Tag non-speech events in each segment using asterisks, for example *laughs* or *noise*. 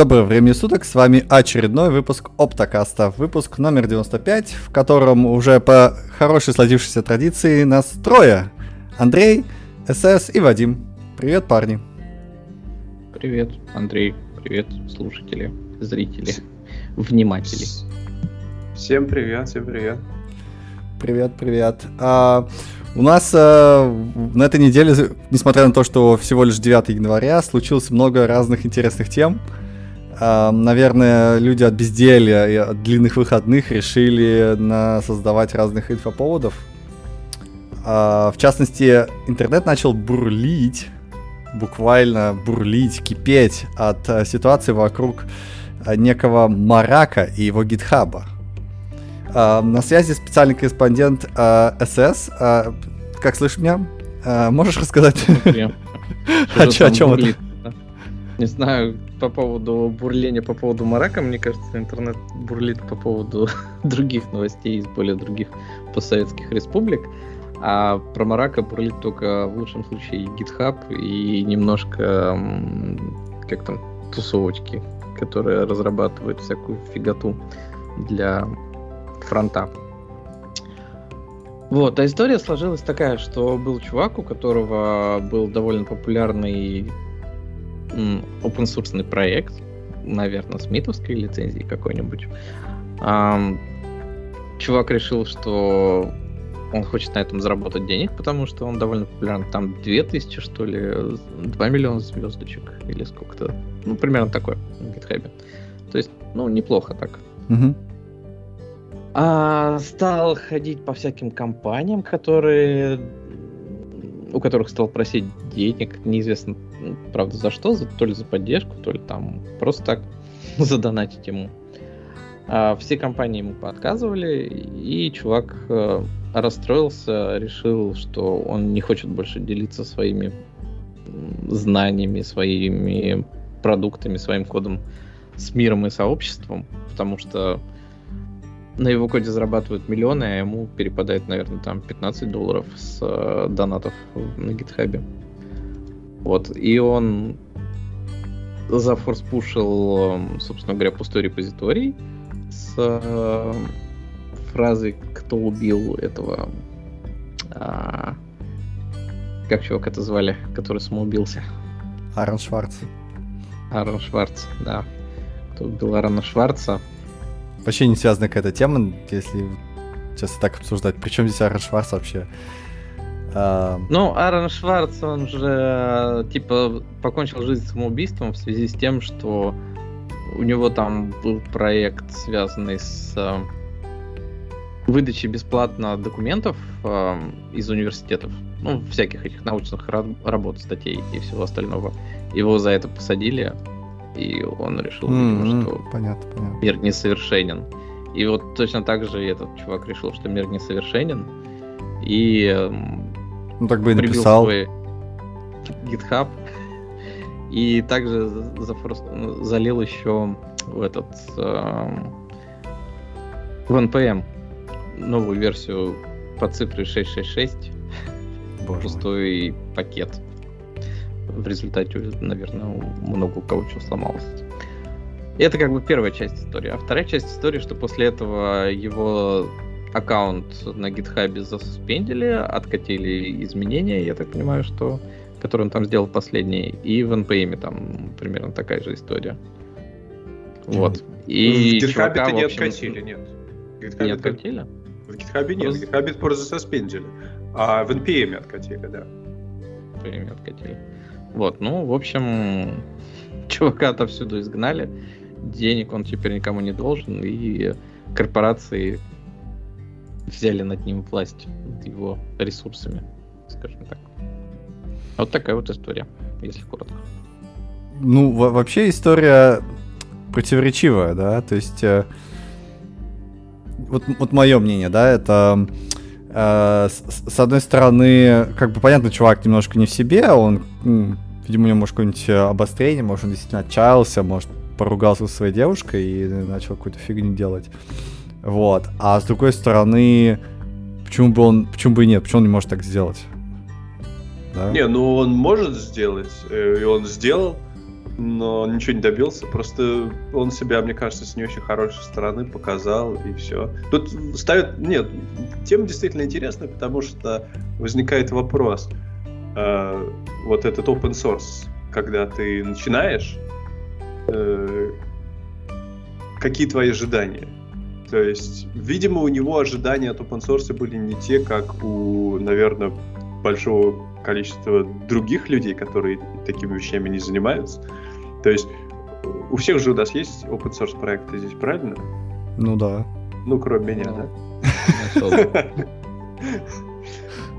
Доброго времени суток, с вами очередной выпуск Оптокаста, выпуск номер 95, в котором уже по хорошей сложившейся традиции нас трое. Андрей, СС и Вадим. Привет, парни. Привет, Андрей. Привет, слушатели, зрители, вниматели. Всем привет, всем привет. Привет, привет. А, у нас а, на этой неделе, несмотря на то, что всего лишь 9 января, случилось много разных интересных тем. Наверное, люди от безделья и от длинных выходных решили на создавать разных инфоповодов. А, в частности, интернет начал бурлить, буквально бурлить, кипеть от а, ситуации вокруг а, некого Марака и его гитхаба. На связи специальный корреспондент СС. Как слышишь меня? Можешь рассказать? *laughs* о, чем это? Не знаю, по поводу бурления, по поводу Марака, мне кажется, интернет бурлит по поводу *laughs* других новостей из более других постсоветских республик. А про Марака бурлит только в лучшем случае GitHub и немножко, как там, тусовочки, которые разрабатывают всякую фиготу для фронта. Вот, а история сложилась такая, что был чувак, у которого был довольно популярный open source проект, наверное, с митовской лицензией какой-нибудь. Чувак решил, что он хочет на этом заработать денег, потому что он довольно популярен. Там 2000, что ли, 2 миллиона звездочек или сколько-то. Ну, примерно такое на GitHub. То есть, ну, неплохо так. Угу. А, стал ходить по всяким компаниям, которые у которых стал просить денег, неизвестно, правда, за что, за, то ли за поддержку, то ли там просто так *laughs* задонатить ему. А все компании ему подказывали, и чувак э, расстроился, решил, что он не хочет больше делиться своими знаниями, своими продуктами, своим кодом с миром и сообществом, потому что на его коде зарабатывают миллионы, а ему перепадает, наверное, там 15 долларов с э, донатов на гитхабе. Вот. И он зафорспушил, эм, собственно говоря, пустой репозиторий с э, фразой «Кто убил этого...» а, Как чувак это звали, который самоубился? Аарон Шварц. Аарон Шварц, да. Кто убил Аарона Шварца? Вообще не связана какая-то тема, если сейчас так обсуждать. Причем здесь Аарон Шварц вообще? А... Ну, Аарон Шварц, он же, типа, покончил жизнь самоубийством в связи с тем, что у него там был проект, связанный с э, выдачей бесплатно документов э, из университетов, ну, всяких этих научных работ, статей и всего остального. Его за это посадили, и он решил, mm-hmm, что понятно, понятно. мир несовершенен. И вот точно так же этот чувак решил, что мир несовершенен, и эм, ну так бы и написал. свой GitHub, и также зафорс... залил еще в этот э, в NPM новую версию по цифре 666 Боже пустой мой. пакет в результате, наверное, много у кого что сломалось. И это как бы первая часть истории. А вторая часть истории, что после этого его аккаунт на гитхабе засуспендили, откатили изменения, я так понимаю, что которые он там сделал последний, и в NPM там примерно такая же история. Вот. И в GitHub не общем... откатили, нет. GitHub не откатили? В GitHub нет, в GitHub просто засуспендили. А в NPM откатили, да. В NPM откатили. Вот, ну, в общем, *laughs* чувака отовсюду изгнали. Денег он теперь никому не должен, и корпорации взяли над ним власть, над его ресурсами, скажем так. Вот такая вот история, если коротко. Ну, вообще история противоречивая, да, то есть э, вот, вот мое мнение, да, это Э, с, с одной стороны, как бы понятно, чувак немножко не в себе, он, видимо, у него может какое-нибудь э, обострение, может, он действительно отчаялся, может, поругался со своей девушкой и начал какую-то фигню делать. Вот. А с другой стороны, почему бы он, почему бы и нет, почему он не может так сделать? Да? Не, ну он может сделать, э, и он сделал, но ничего не добился. Просто он себя, мне кажется, с не очень хорошей стороны показал, и все. Тут ставят... Нет, тема действительно интересная, потому что возникает вопрос. Э, вот этот open source, когда ты начинаешь, э, какие твои ожидания? То есть, видимо, у него ожидания от open source были не те, как у, наверное, большого количества других людей, которые такими вещами не занимаются. То есть у всех же у нас есть open source проекты здесь, правильно? Ну да. Ну, кроме меня, да? *laughs*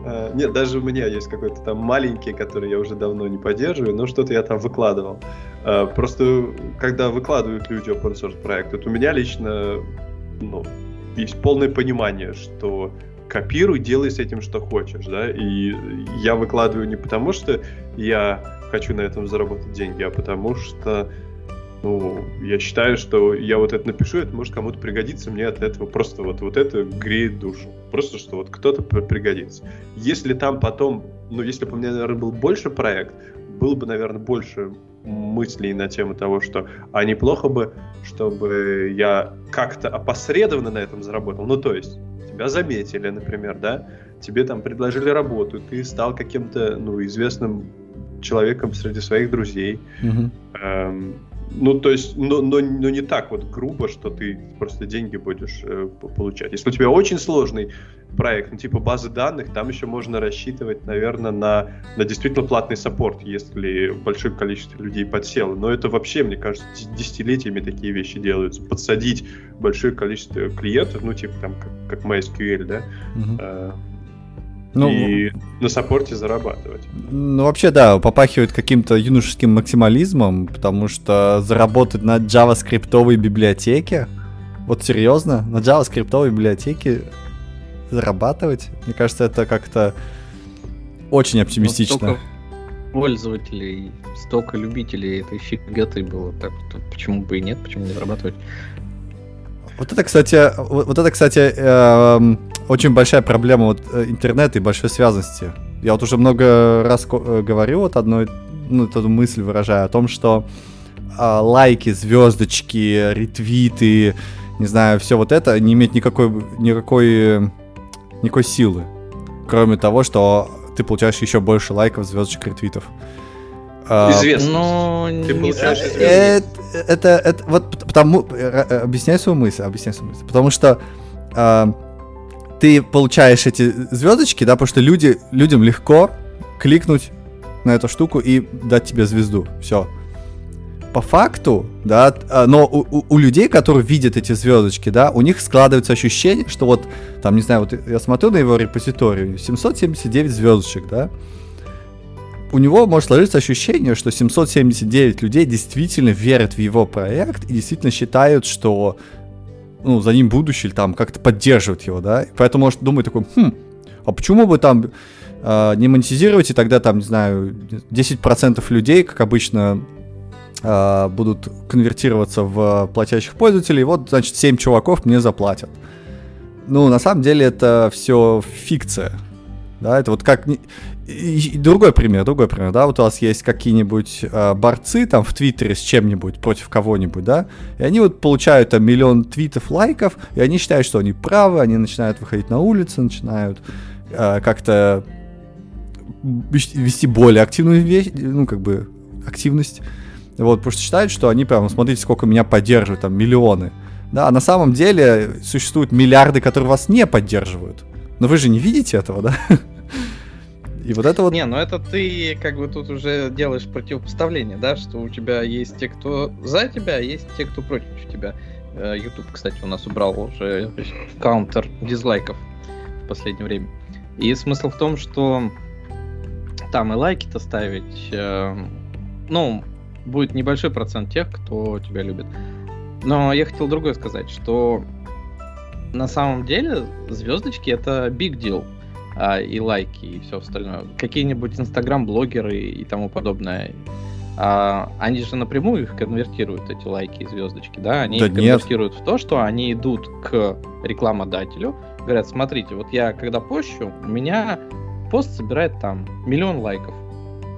Э, нет, даже у меня есть какой-то там маленький, который я уже давно не поддерживаю, но что-то я там выкладывал. Э, просто когда выкладывают люди open source проект, вот у меня лично ну, есть полное понимание, что копируй, делай с этим что хочешь, да, и я выкладываю не потому, что я хочу на этом заработать деньги, а потому что ну, я считаю, что я вот это напишу, это может кому-то пригодиться, мне от этого просто вот, вот это греет душу. Просто что вот кто-то пригодится. Если там потом, ну, если бы у меня, наверное, был больше проект, было бы, наверное, больше мыслей на тему того, что а неплохо бы, чтобы я как-то опосредованно на этом заработал. Ну, то есть, тебя заметили, например, да, тебе там предложили работу, ты стал каким-то, ну, известным человеком среди своих друзей. Mm-hmm. Эм, ну, то есть, но, но, но не так вот грубо, что ты просто деньги будешь э, получать. Если у тебя очень сложный проект, ну, типа базы данных, там еще можно рассчитывать, наверное, на, на действительно платный саппорт, если большое количество людей подсело. Но это вообще, мне кажется, десятилетиями такие вещи делаются. Подсадить большое количество клиентов, ну, типа там, как, как MySQL, да, угу. э, ну, и на саппорте зарабатывать. Ну, вообще, да, попахивает каким-то юношеским максимализмом, потому что заработать на JavaScript библиотеке, вот серьезно, на JavaScript библиотеке зарабатывать, мне кажется, это как-то очень оптимистично. столько пользователей, столько любителей этой фиготы было, так почему бы и нет, почему не зарабатывать? Вот это, кстати, вот это, кстати, э, очень большая проблема вот э, интернета и большой связанности. Я вот уже много раз э, говорил вот одну, ну, эту мысль выражаю о том, что э, лайки, звездочки, ретвиты, не знаю, все вот это не имеет никакой, никакой, никакой силы. Кроме того, что ты получаешь еще больше лайков, звездочек, ретвитов. А, Известно. Но ты получаешь это, это, это, вот потому, объясняю свою мысль, объясняю свою мысль. Потому что э, ты получаешь эти звездочки, да, потому что люди, людям легко кликнуть на эту штуку и дать тебе звезду. Все. По факту, да, а, но у, у, у людей, которые видят эти звездочки, да, у них складывается ощущение, что вот, там, не знаю, вот я смотрю на его репозиторию, 779 звездочек, да, у него может сложиться ощущение, что 779 людей действительно верят в его проект и действительно считают, что ну, за ним будущее, там как-то поддерживать его, да, поэтому может думать такой, хм, а почему бы там э, не монетизировать, и тогда там, не знаю, 10% людей, как обычно, э, будут конвертироваться в платящих пользователей, вот, значит, 7 чуваков мне заплатят. Ну, на самом деле это все фикция, да, это вот как... И другой пример, другой пример, да, вот у вас есть какие-нибудь э, борцы там в Твиттере с чем-нибудь против кого-нибудь, да, и они вот получают там миллион твитов, лайков, и они считают, что они правы, они начинают выходить на улицу, начинают э, как-то вести более активную вещь, ну, как бы, активность, вот, потому что считают, что они прям, смотрите, сколько меня поддерживают, там, миллионы, да, а на самом деле существуют миллиарды, которые вас не поддерживают, но вы же не видите этого, да? *laughs* И вот это вот... Не, ну это ты как бы тут уже делаешь противопоставление, да, что у тебя есть те, кто за тебя, а есть те, кто против тебя. Э, YouTube, кстати, у нас убрал уже каунтер дизлайков в последнее время. И смысл в том, что там и лайки-то ставить, э, ну, будет небольшой процент тех, кто тебя любит. Но я хотел другое сказать, что на самом деле звездочки это big deal а, и лайки, и все остальное. Какие-нибудь инстаграм-блогеры и тому подобное. А, они же напрямую их конвертируют, эти лайки и звездочки, да? Они да их конвертируют в то, что они идут к рекламодателю, говорят, смотрите, вот я когда пощу, у меня пост собирает там миллион лайков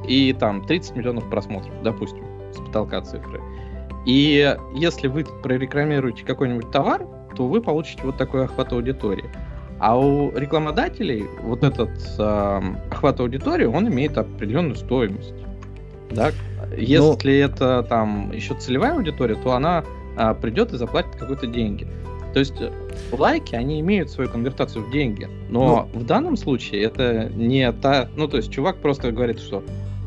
и там 30 миллионов просмотров, допустим. С потолка цифры. И если вы прорекламируете какой-нибудь товар, то вы получите вот такой охват аудитории. А у рекламодателей вот этот э, охват аудитории, он имеет определенную стоимость. Да? Если ну... это там еще целевая аудитория, то она э, придет и заплатит какие-то деньги. То есть э, лайки, они имеют свою конвертацию в деньги. Но ну... в данном случае это не та... Ну, то есть чувак просто говорит, что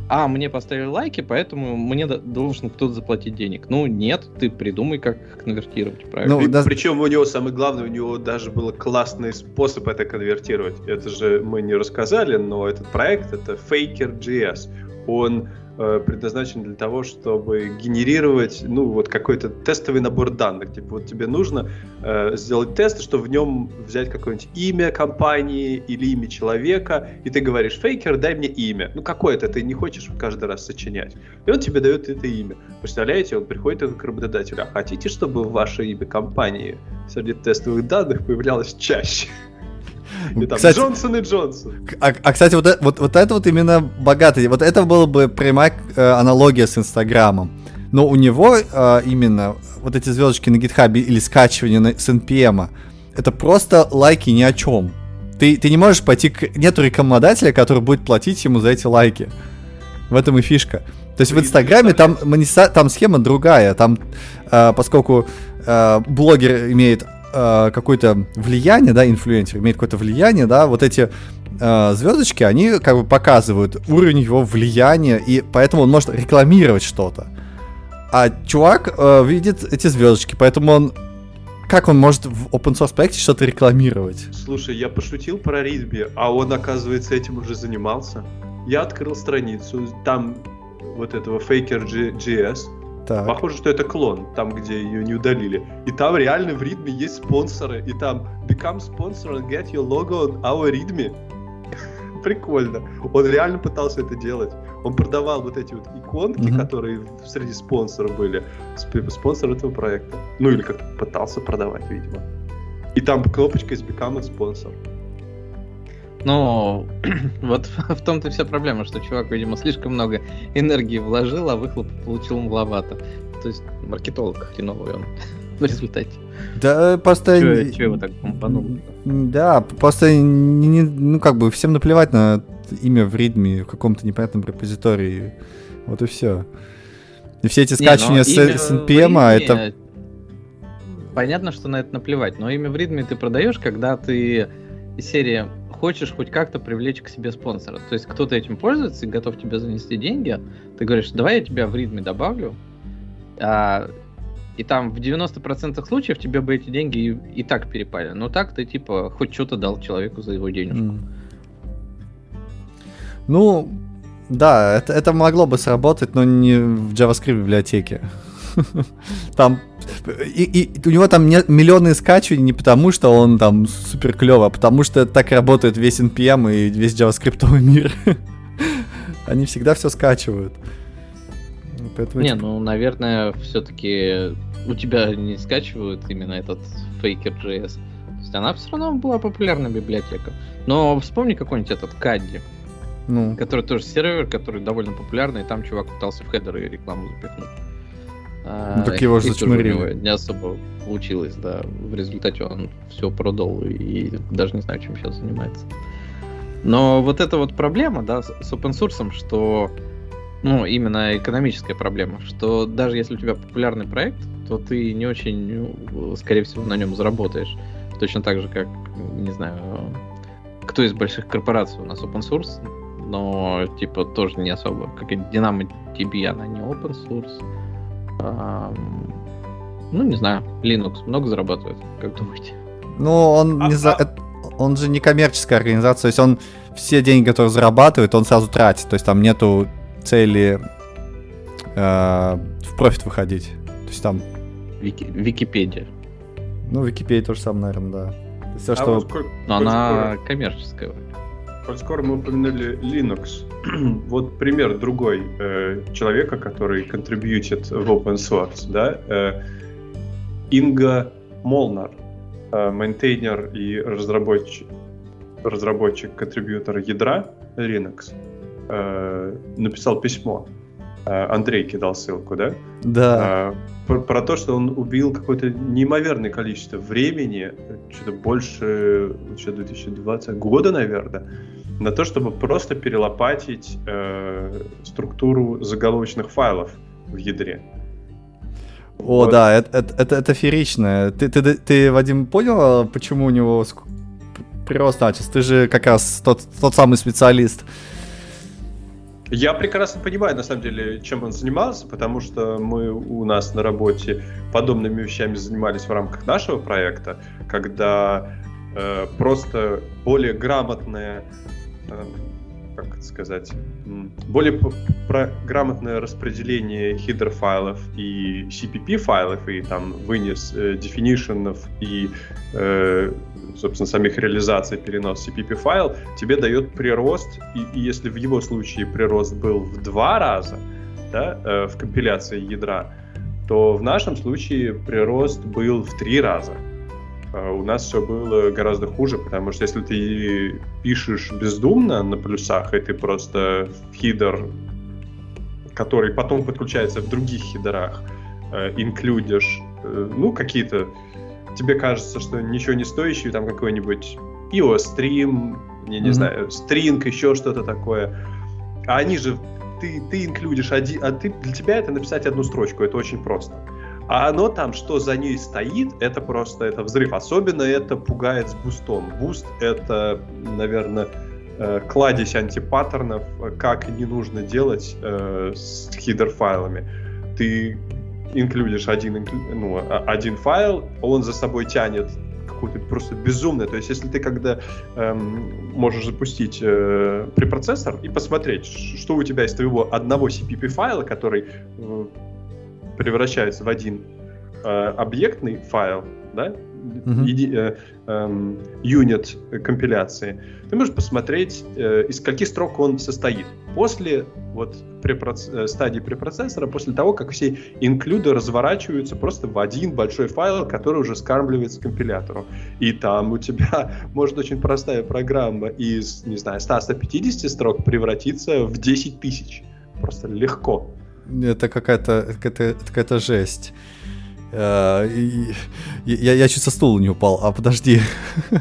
а, мне поставили лайки, поэтому мне должен кто-то заплатить денег. Ну, нет, ты придумай, как конвертировать, правильно? Ну, да... Причем у него самое главное, у него даже был классный способ это конвертировать. Это же мы не рассказали, но этот проект, это Faker.js. Он предназначен для того, чтобы генерировать, ну, вот какой-то тестовый набор данных. Типа, вот тебе нужно э, сделать тест, чтобы в нем взять какое-нибудь имя компании или имя человека, и ты говоришь, фейкер, дай мне имя. Ну, какое-то, ты не хочешь каждый раз сочинять. И он тебе дает это имя. Представляете, он приходит к работодателю, а хотите, чтобы ваше имя компании среди тестовых данных появлялось чаще? И там кстати, Джонсон и Джонсон. А, а кстати, вот, э, вот, вот это вот именно богатый. Вот это было бы прямая э, аналогия с Инстаграмом. Но у него э, именно вот эти звездочки на гитхабе или скачивание на, с NPM, это просто лайки ни о чем. Ты, ты не можешь пойти к... Нету рекламодателя, который будет платить ему за эти лайки. В этом и фишка. То есть в Инстаграме там, там схема другая. Там, э, поскольку э, блогер имеет э, какое-то влияние, да, инфлюенсер имеет какое-то влияние, да, вот эти э, звездочки, они как бы показывают уровень его влияния, и поэтому он может рекламировать что-то. А чувак э, видит эти звездочки, поэтому он как он может в open source проекте что-то рекламировать? Слушай, я пошутил про Ридби, а он, оказывается, этим уже занимался. Я открыл страницу, там вот этого Faker.js, так. Похоже, что это клон, там, где ее не удалили. И там реально в ритме есть спонсоры. И там Become sponsor and get your logo on our readme. *laughs* Прикольно. Он реально пытался это делать. Он продавал вот эти вот иконки, mm-hmm. которые среди спонсоров были. Спонсор этого проекта. Ну или как пытался продавать, видимо. И там кнопочка из Become a sponsor. Ну, *clears throat* вот *laughs* в том-то вся проблема, что чувак, видимо, слишком много энергии вложил, а выхлоп получил маловато. То есть маркетолог хреновый он *laughs* в результате. Да, просто... Чего его так помпанул? Да, просто, не, не, ну, как бы, всем наплевать на имя в ритме в каком-то непонятном репозитории. Вот и все. И все эти скачивания не, с, с NPM, а это... Понятно, что на это наплевать, но имя в ритме ты продаешь, когда ты из серии хочешь хоть как-то привлечь к себе спонсора. То есть кто-то этим пользуется и готов тебе занести деньги, ты говоришь, давай я тебя в ритме добавлю, а, и там в 90% случаев тебе бы эти деньги и, и так перепали. Но так ты типа хоть что-то дал человеку за его денежку. Mm. Ну, да, это, это могло бы сработать, но не в JavaScript библиотеке. Там и, и у него там не, миллионы скачиваний не потому, что он там супер клево, а потому что так работает весь NPM и весь JavaScript мир. *laughs* Они всегда все скачивают. Поэтому, не, типа... ну, наверное, все-таки у тебя не скачивают именно этот Faker.js. То есть она все равно была популярная библиотека. Но вспомни какой-нибудь этот Кадди. Ну. Который тоже сервер, который довольно популярный, и там чувак пытался в хедеры рекламу запихнуть. Ну, так его же зачмырили. Не особо получилось, да. В результате он все продал и даже не знаю, чем сейчас занимается. Но вот эта вот проблема, да, с open source, что ну, именно экономическая проблема, что даже если у тебя популярный проект, то ты не очень, ну, скорее всего, на нем заработаешь. Точно так же, как, не знаю, кто из больших корпораций у нас open source, но, типа, тоже не особо. Как и Dynamo DB, она не open source ну, не знаю, Linux много зарабатывает, как думаете? Ну, он а, не за... а... он же не коммерческая организация, то есть он все деньги, которые зарабатывает, он сразу тратит, то есть там нету цели э, в профит выходить. То есть там... Вики... Википедия. Ну, Википедия тоже самое, наверное, да. Все, а что... Вот, Но она коммерческая. Коль скоро мы упомянули Linux, *clears throat* вот пример другой э, человека, который контрибьютит в open source, да, э, Инго Молнар, э, мейнтейнер и разработчик, разработчик контрибьютора ядра Linux, э, написал письмо Андрей кидал ссылку, да? Да. А, про, про то, что он убил какое-то неимоверное количество времени, что-то больше, что 2020 года, наверное, на то, чтобы просто перелопатить э, структуру заголовочных файлов в ядре. О, вот. да, это, это, это, это. Ты, ты, ты, Вадим, понял, почему у него прирост начался? Ты же как раз тот, тот самый специалист. Я прекрасно понимаю, на самом деле, чем он занимался, потому что мы у нас на работе подобными вещами занимались в рамках нашего проекта, когда э, просто более грамотная э, как это сказать, более про грамотное распределение хидер файлов и CPP файлов и там вынес э, и э, собственно самих реализаций перенос CPP файл тебе дает прирост и, и если в его случае прирост был в два раза да, э, в компиляции ядра, то в нашем случае прирост был в три раза. А у нас все было гораздо хуже, потому что если ты пишешь бездумно на плюсах, и ты просто в хидер, который потом подключается в других хидерах, э, инклюдишь, э, ну, какие-то, тебе кажется, что ничего не стоящие, там какой-нибудь IO-стрим, я не mm-hmm. знаю, стринг, еще что-то такое. А они же, ты, ты инклюдишь один, а ты, для тебя это написать одну строчку, это очень просто. А оно там, что за ней стоит, это просто это взрыв. Особенно это пугает с бустом. Буст — это, наверное, э, кладезь антипаттернов, как не нужно делать э, с хидер-файлами. Ты инклюдишь один, ну, а, один файл, он за собой тянет какую-то просто безумное. То есть, если ты когда эм, можешь запустить э, препроцессор и посмотреть, что у тебя из твоего одного CPP файла, который э, превращается в один э, объектный файл, да, еди, э, э, юнит компиляции, ты можешь посмотреть, э, из каких строк он состоит. После вот препроц... Э, стадии препроцессора, после того, как все инклюды разворачиваются просто в один большой файл, который уже скармливается компилятору. И там у тебя *laughs* может очень простая программа из, не знаю, 100-150 строк превратиться в 10 тысяч. Просто легко. Это какая-то какая-то, какая-то жесть. Э, я, я чуть со стула не упал, а подожди. *laughs*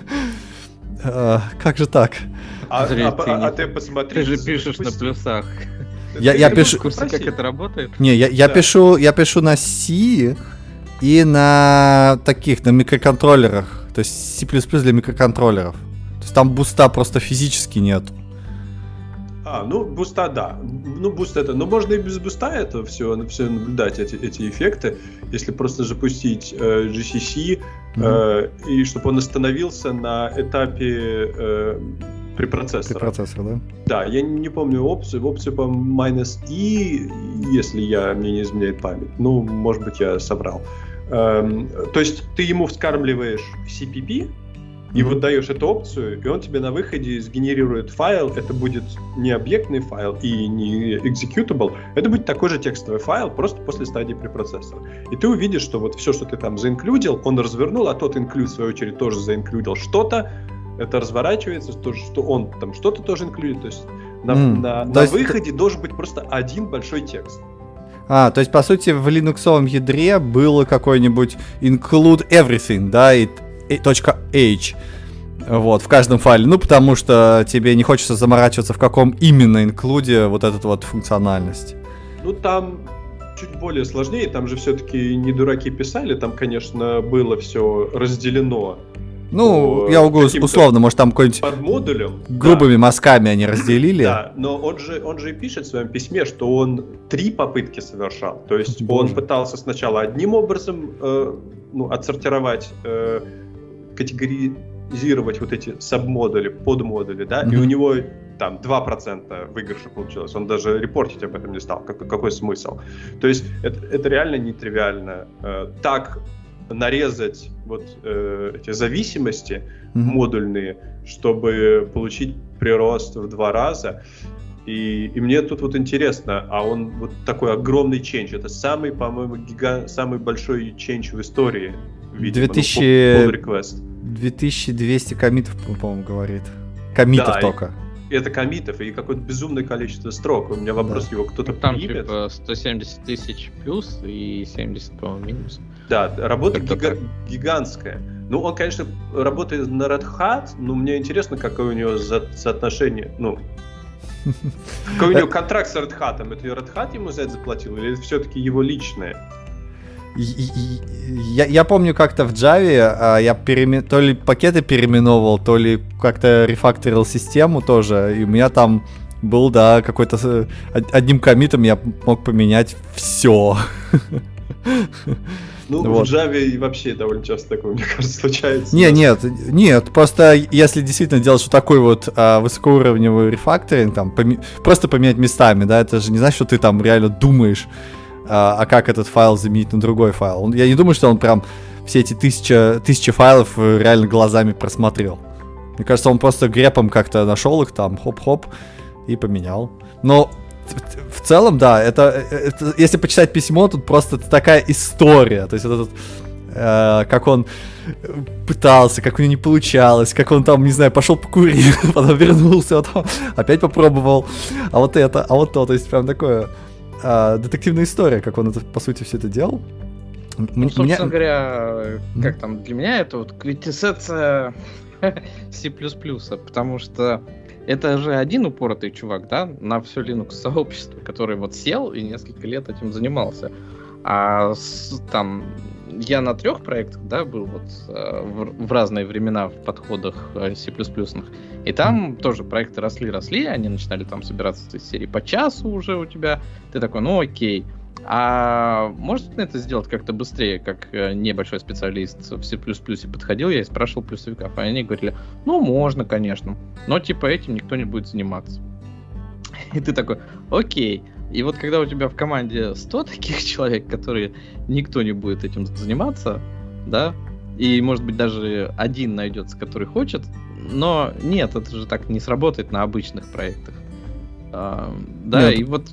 Э, как же так? А, а, а, а ты посмотри. Ты же пишешь на плюсах. Я, я пишу... Курсе, как это работает? Не, я, я, да. пишу, я пишу на C и на таких, на микроконтроллерах. То есть C++ для микроконтроллеров. То есть там буста просто физически нету. А, ну, буста, да. Ну, буст это. Но можно и без буста это все, все наблюдать, эти, эти эффекты. Если просто запустить э, GCC, mm-hmm. э, и чтобы он остановился на этапе э, препроцессора. Препроцессор, да? Да, я не помню опцию. В опцию, по minus i, если я, мне не изменяет память. Ну, может быть, я соврал. Эм, то есть ты ему вскармливаешь CPP, и вот даешь эту опцию, и он тебе на выходе сгенерирует файл. Это будет не объектный файл и не executable, это будет такой же текстовый файл, просто после стадии препроцессора. И ты увидишь, что вот все, что ты там заинклюдил, он развернул, а тот инклюд, в свою очередь, тоже заинклюдил что-то, это разворачивается, то, что он там что-то тоже инклюдит. То есть на, mm, на, на есть... выходе должен быть просто один большой текст. А, то есть, по сути, в линуксовом ядре было какой-нибудь include everything, да, и .h вот, в каждом файле. Ну, потому что тебе не хочется заморачиваться, в каком именно инклюде вот эта вот функциональность. Ну, там чуть более сложнее, там же все-таки не дураки писали, там, конечно, было все разделено. Ну, я угу, условно, может, там какой-нибудь... Под модулем. Грубыми да. мазками они разделили. Да, но он же, он же и пишет в своем письме, что он три попытки совершал. То есть Боже. он пытался сначала одним образом э, ну, отсортировать э, категоризировать вот эти сабмодули, подмодули, да, mm-hmm. и у него там 2% выигрыша получилось. Он даже репортить об этом не стал. Как, какой смысл? То есть это, это реально нетривиально. Э, так нарезать вот э, эти зависимости mm-hmm. модульные, чтобы получить прирост в два раза. И, и мне тут вот интересно, а он вот такой огромный ченч, это самый, по-моему, гига... самый большой ченч в истории видимо, 2000... ну, 2200 комитов, по-моему, говорит. Комитов да, только. это комитов и какое-то безумное количество строк. У меня вопрос, да. его кто-то ну, Там примет? типа 170 тысяч плюс и 70, по-моему, минус. Да, работа гига- гигантская. Ну, он, конечно, работает на Red Hat, но мне интересно, какое у него за- соотношение, ну, какой у него *laughs* контракт с Red Hat? Это Red Hat ему за это заплатил или это все-таки его личное? Я, я помню как-то в Java а, я переме... то ли пакеты переименовывал, то ли как-то рефакторил систему тоже, и у меня там был, да, какой-то... Одним комитом я мог поменять все. *laughs* Ну, вот. в Java вообще довольно часто такое, мне кажется, случается. Не, нет, нет, просто если действительно делать что такой вот а, высокоуровневый рефакторинг, там, поми- просто поменять местами, да, это же не значит, что ты там реально думаешь, а, а как этот файл заменить на другой файл. Он, я не думаю, что он прям все эти тысячи, тысячи файлов э, реально глазами просмотрел. Мне кажется, он просто грепом как-то нашел их там, хоп-хоп, и поменял. Но в целом, да, это, это если почитать письмо, тут просто такая история. То есть этот э, как он пытался, как у него не получалось, как он там, не знаю, пошел покурил, *laughs* потом вернулся, потом опять попробовал, а вот это, а вот то, то есть прям такое э, детективная история, как он это, по сути, все это делал. Ну, собственно меня... говоря, как там, для меня это вот квинтэссенция *laughs* C++, потому что это же один упоротый чувак, да, на все Linux сообщество, который вот сел и несколько лет этим занимался. А с, там я на трех проектах, да, был вот э, в, в разные времена в подходах э, C++. И там mm. тоже проекты росли-росли, они начинали там собираться из серии по часу уже у тебя. Ты такой, ну окей. А может это сделать как-то быстрее, как э, небольшой специалист в C++ подходил я и спрашивал плюсовиков, и они говорили, ну можно, конечно, но типа этим никто не будет заниматься. И ты такой, окей. И вот когда у тебя в команде 100 таких *laughs* человек, которые никто не будет этим заниматься, да, и может быть даже один найдется, который хочет, но нет, это же так не сработает на обычных проектах. А, да, нет. и вот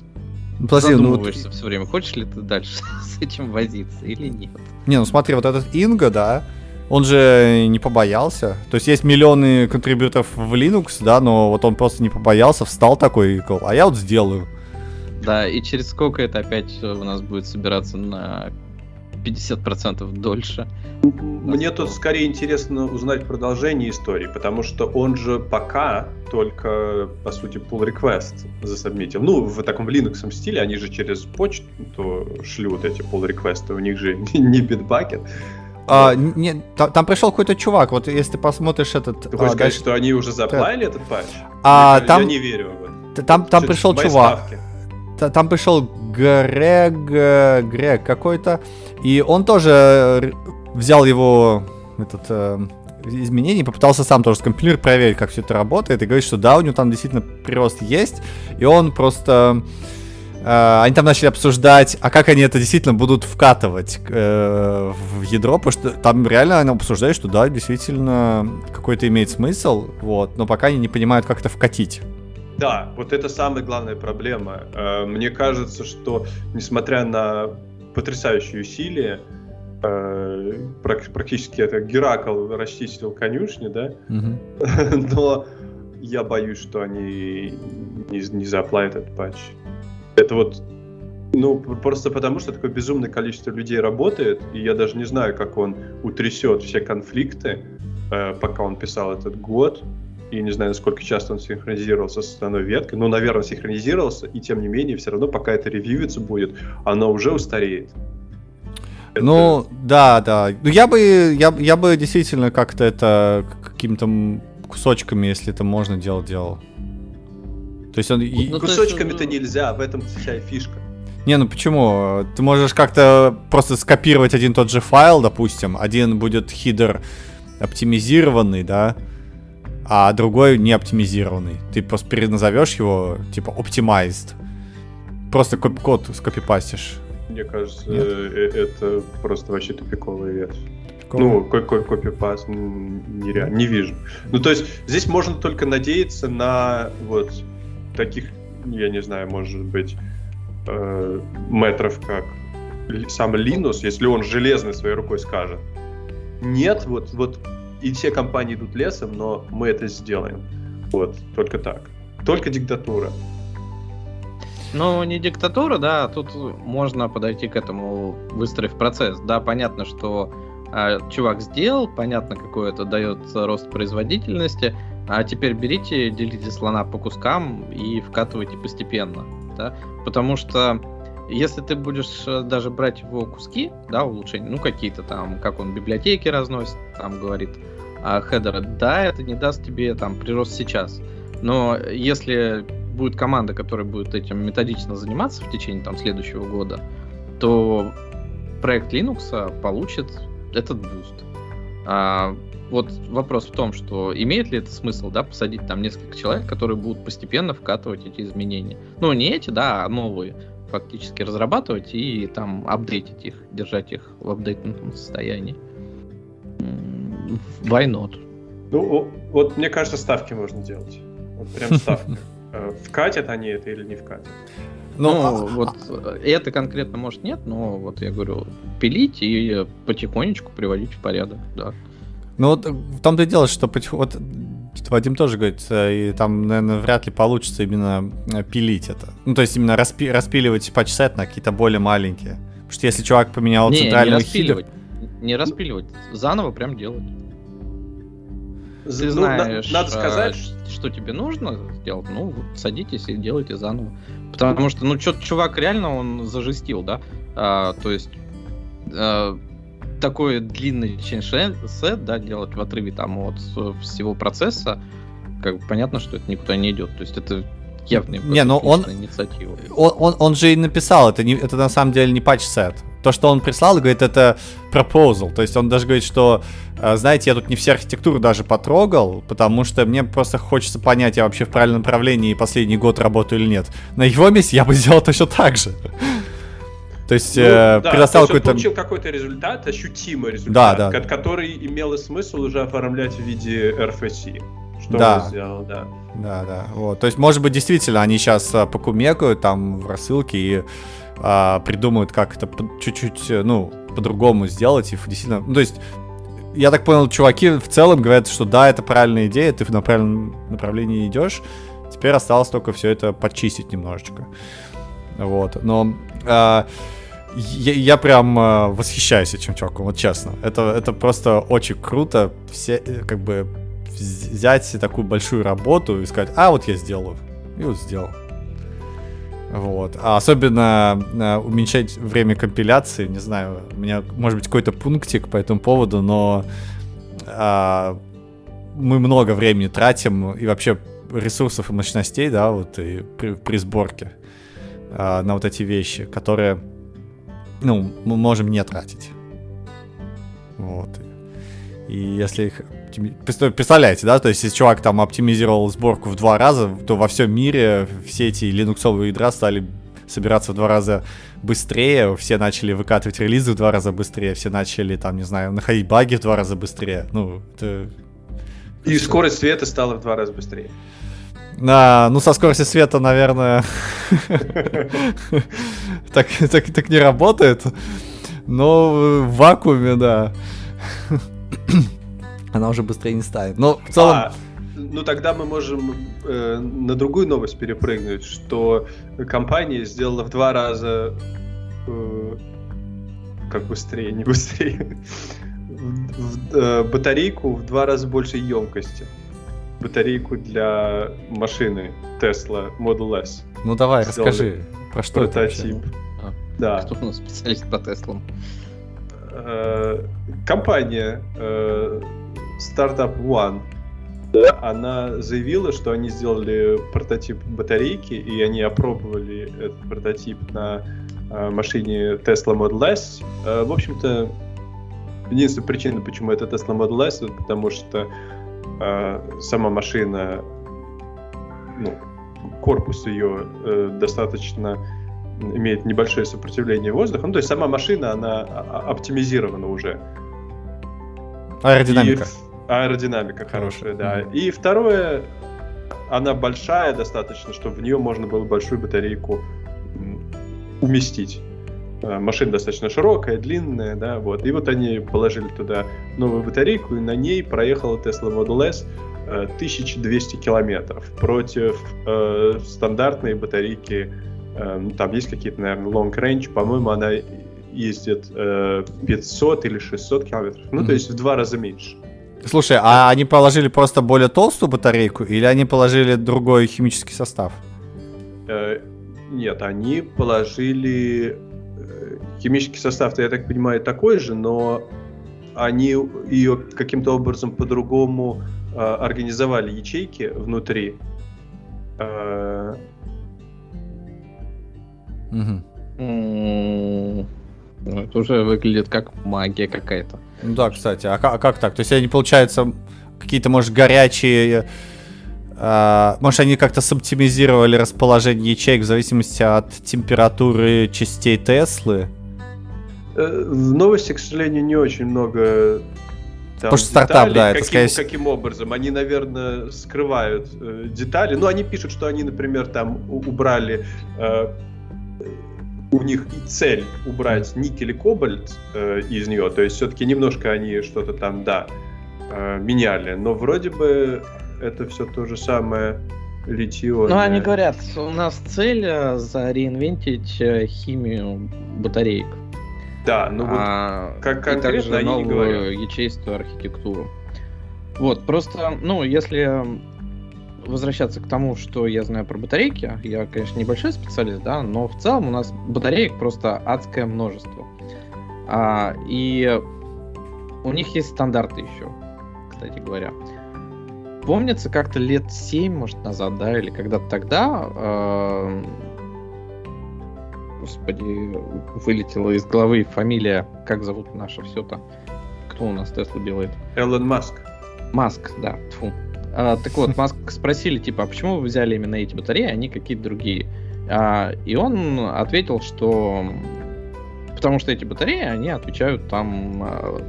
подожди, задумываешься ну, вот... все время, хочешь ли ты дальше *laughs* с этим возиться или нет. Не, ну смотри, вот этот Инга, да, он же не побоялся. То есть есть миллионы контрибьюторов в Linux, да, но вот он просто не побоялся, встал такой и сказал, а я вот сделаю. *laughs* Да, и через сколько это опять у нас будет собираться на 50% дольше. Мне тут скорее интересно узнать продолжение истории, потому что он же пока только, по сути, pull request засобмитил. Ну, в таком Linux стиле, они же через почту шлют эти pull реквесты у них же *laughs* не Bitbucket. А, не, там, там пришел какой-то чувак, вот если ты посмотришь этот... Ты хочешь а, сказать, что они уже заплавили этот патч? А, я, там, я не верю в это. Там, там пришел чувак. Там пришел Грег, Грег какой-то, и он тоже взял его этот э, изменений, попытался сам тоже скомпилировать, проверить, как все это работает, и говорит, что да, у него там действительно прирост есть, и он просто... Э, они там начали обсуждать, а как они это действительно будут вкатывать э, в ядро, потому что там реально они обсуждают, что да, действительно какой-то имеет смысл, вот, но пока они не понимают, как это вкатить. Да, вот это самая главная проблема. Э, мне кажется, что несмотря на потрясающие усилия, э, практически это Геракл расчистил конюшни, да, *laughs* но я боюсь, что они не, не заплатят этот патч. Это вот, ну, просто потому, что такое безумное количество людей работает, и я даже не знаю, как он утрясет все конфликты, э, пока он писал этот год, и не знаю, насколько часто он синхронизировался с основной веткой, но, наверное, синхронизировался, и тем не менее, все равно, пока это ревьювиться будет, оно уже устареет. Это... Ну, да, да. Ну, я бы, я, я бы действительно как-то это каким-то кусочками, если это можно делать, делал. То есть он... Ну, Кусочками-то нельзя, в этом вся фишка. Не, ну почему? Ты можешь как-то просто скопировать один тот же файл, допустим. Один будет хидер оптимизированный, да, а другой не оптимизированный. Ты просто переназовешь его, типа, optimized. Просто код скопипастишь. Мне кажется, Нет? Э, это просто вообще тупиковая ветвь. Ну, какой копипаст нереально, не вижу. Ну, то есть, здесь можно только надеяться на вот таких, я не знаю, может быть, э, метров, как сам Линус, если он железной своей рукой скажет. Нет, вот, вот и все компании идут лесом, но мы это сделаем. Вот, только так. только диктатура. Ну, не диктатура, да, тут можно подойти к этому, выстроив процесс. Да, понятно, что э, чувак сделал, понятно, какой это дает рост производительности, а теперь берите, делите слона по кускам и вкатывайте постепенно, да, потому что если ты будешь э, даже брать его куски, да, улучшения, ну, какие-то там, как он библиотеки разносит, там говорит, а хедеры, да, это не даст тебе там прирост сейчас. Но если будет команда, которая будет этим методично заниматься в течение там следующего года, то проект Linux получит этот буст. А, вот вопрос в том, что имеет ли это смысл, да, посадить там несколько человек, которые будут постепенно вкатывать эти изменения. Ну, не эти, да, а новые фактически разрабатывать и там апдейтить их, держать их в апдейтном состоянии. Why not? Ну, вот мне кажется, ставки можно делать. Вот прям *laughs* ставки. Э, вкатят они это или не вкатят? Ну, ну а, вот а... это конкретно может нет, но вот я говорю, пилить и потихонечку приводить в порядок, да. Ну вот в том-то и дело, что вот Вадим тоже говорит, э, и там, наверное, вряд ли получится именно э, пилить это. Ну, то есть именно распи- распиливать патчсет на какие-то более маленькие. Потому что если чувак поменял не, центральную не распиливать, хидер... Не распиливать, заново прям делать. Ты ну, знаешь, надо сказать, что тебе нужно сделать, ну, вот садитесь и делайте заново. Потому что, ну, что чувак реально он зажестил, да? А, то есть а, такой длинный set, да, делать в отрыве там от всего процесса, как бы понятно, что это никуда не идет. То есть это явная не, но он, инициатива. Он, он, он же и написал, это, не, это на самом деле не патч-сет. То, что он прислал, говорит, это proposal. То есть он даже говорит, что, э, знаете, я тут не все архитектуру даже потрогал, потому что мне просто хочется понять, я вообще в правильном направлении последний год работаю или нет. На его месте я бы сделал точно так же. *laughs* То есть, ну, э, да, предоставил какой-то... получил какой-то результат, ощутимый результат, да, да. который имел смысл уже оформлять в виде RFC. Что да. он сделал, да. Да, да. Вот. То есть, может быть, действительно, они сейчас э, покумекают там в рассылке и а, придумают, как это чуть-чуть, э, ну, по-другому сделать. И действительно, ну, то есть, я так понял, чуваки в целом говорят, что да, это правильная идея, ты в правильном направлении идешь. Теперь осталось только все это подчистить немножечко. Вот. Но а, я, я прям а, восхищаюсь этим чуваком, вот честно. Это, это просто очень круто. Все, э, как бы, взять такую большую работу и сказать, а вот я сделаю. И вот сделал. Вот. А особенно а, уменьшать время компиляции, не знаю, у меня может быть какой-то пунктик по этому поводу, но а, мы много времени тратим и вообще ресурсов и мощностей, да, вот и при, при сборке а, на вот эти вещи, которые, ну, мы можем не тратить. Вот. И если их Представляете, да, то есть если чувак там оптимизировал сборку в два раза, то во всем мире все эти линуксовые ядра стали собираться в два раза быстрее, все начали выкатывать релизы в два раза быстрее, все начали там, не знаю, находить баги в два раза быстрее. Ну, это... И скорость света стала в два раза быстрее. На, ну, со скоростью света, наверное, *laughs* так, так, так не работает. Но в вакууме, да она уже быстрее не ставит. Но в целом... А, ну тогда мы можем э, на другую новость перепрыгнуть, что компания сделала в два раза э, как быстрее, не быстрее, в, э, батарейку в два раза больше емкости. Батарейку для машины Tesla Model S. Ну давай, Сделали расскажи, про что прототип. это а, да. Кто у нас специалист по Теслам? Э, компания э, Startup One, да, она заявила, что они сделали прототип батарейки, и они опробовали этот прототип на э, машине Tesla Model S. Э, в общем-то, единственная причина, почему это Tesla Model S, это потому что э, сама машина, ну, корпус ее э, достаточно имеет небольшое сопротивление воздуха. Ну, то есть сама машина, она оптимизирована уже. Аэродинамика. И Аэродинамика хорошая, да. И второе, она большая достаточно, чтобы в нее можно было большую батарейку уместить. Э, машина достаточно широкая, длинная, да, вот. И вот они положили туда новую батарейку, и на ней проехала Tesla Model S 1200 километров против э, стандартной батарейки, э, там есть какие-то, наверное, long range, по-моему, она ездит э, 500 или 600 километров, ну, mm-hmm. то есть в два раза меньше. Слушай, а они положили просто более толстую батарейку или они положили другой химический состав? Э, нет, они положили э, химический состав, я так понимаю, такой же, но они ее каким-то образом по-другому э, организовали ячейки внутри. Э... Ну, это уже выглядит как магия какая-то. Ну да, кстати, а как, а как так? То есть они, получается, какие-то, может, горячие... Э, может, они как-то соптимизировали расположение ячеек в зависимости от температуры частей Теслы? Э, в новости, к сожалению, не очень много там, Потому что стартап, да, это каким, скорее... каким образом? Они, наверное, скрывают э, детали. Ну, они пишут, что они, например, там убрали... Э, у них цель убрать никель и кобальт э, из нее. То есть все-таки немножко они что-то там, да, э, меняли. Но вроде бы это все то же самое литье. Ну, они говорят, у нас цель э, зареинвентить э, химию батареек. Да, ну вот а, как конкретно они не говорят. ячействую архитектуру. Вот, просто, ну, если возвращаться к тому, что я знаю про батарейки, я, конечно, небольшой специалист, да, но в целом у нас батареек просто адское множество. А, и у них есть стандарты еще, кстати говоря. Помнится, как-то лет 7, может, назад, да, или когда-то тогда э, господи, вылетела из головы фамилия, как зовут наша все-то? Кто у нас Теслу делает? Эллен Маск. Маск, да, тьфу. А, так вот, *laughs* Маск спросили, типа, а почему вы взяли именно эти батареи, а не какие-то другие? А, и он ответил, что потому что эти батареи, они отвечают там а,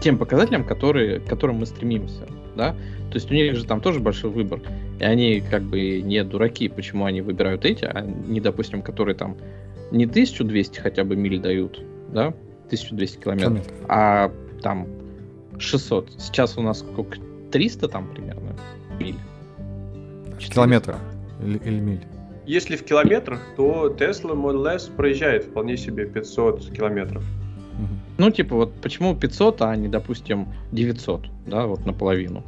тем показателям, которые, к которым мы стремимся, да? То есть у них же там тоже большой выбор. И они как бы не дураки, почему они выбирают эти, а не, допустим, которые там не 1200 хотя бы миль дают, да, 1200 километров, Километр. а там 600. Сейчас у нас сколько? 300 там примерно миль? Километров или, или миль? Если в километрах, то Tesla Model S проезжает вполне себе 500 километров. Ну, типа, вот почему 500, а не, допустим, 900, да, вот наполовину.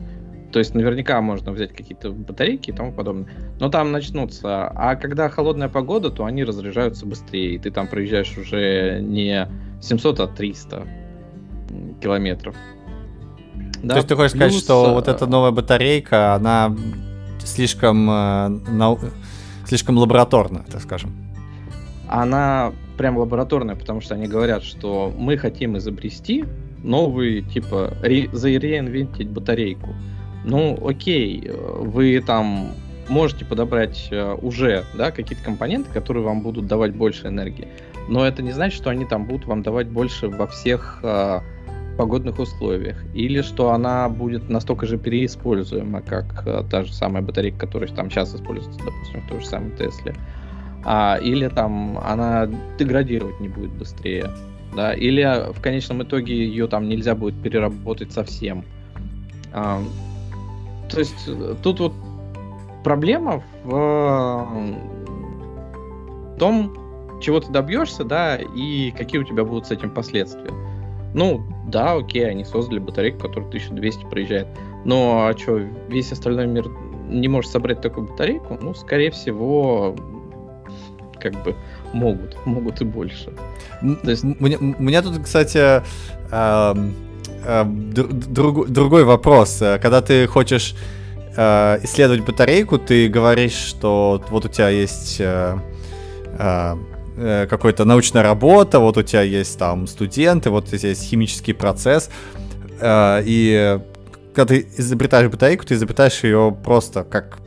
То есть наверняка можно взять какие-то батарейки и тому подобное. Но там начнутся. А когда холодная погода, то они разряжаются быстрее. И ты там проезжаешь уже не 700, а 300 километров. Да, То есть ты хочешь плюс... сказать, что вот эта новая батарейка, она слишком, э, нау... слишком лабораторная, так скажем? Она прям лабораторная, потому что они говорят, что мы хотим изобрести новый, типа, ре... зареинвентить батарейку. Ну, окей, вы там можете подобрать э, уже да, какие-то компоненты, которые вам будут давать больше энергии. Но это не значит, что они там будут вам давать больше во всех э, погодных условиях. Или что она будет настолько же переиспользуема, как э, та же самая батарейка, которая там сейчас используется, допустим, в той же самой Тесле. А, или там она деградировать не будет быстрее. Да? Или в конечном итоге ее там нельзя будет переработать совсем. А, то есть э, тут вот проблема в э, том, чего ты добьешься, да, и какие у тебя будут с этим последствия. Ну, да, окей, они создали батарейку, которая 1200 проезжает. Но а что, весь остальной мир не может собрать такую батарейку? Ну, скорее всего, как бы могут, могут и больше. То есть... У меня тут, кстати, эм э, друг, другой вопрос. Э, когда ты хочешь э, исследовать батарейку, ты говоришь, что вот у тебя есть э, какая-то научная работа, вот у тебя есть там студенты, вот есть химический процесс, э, и когда ты изобретаешь батарейку, ты изобретаешь ее просто как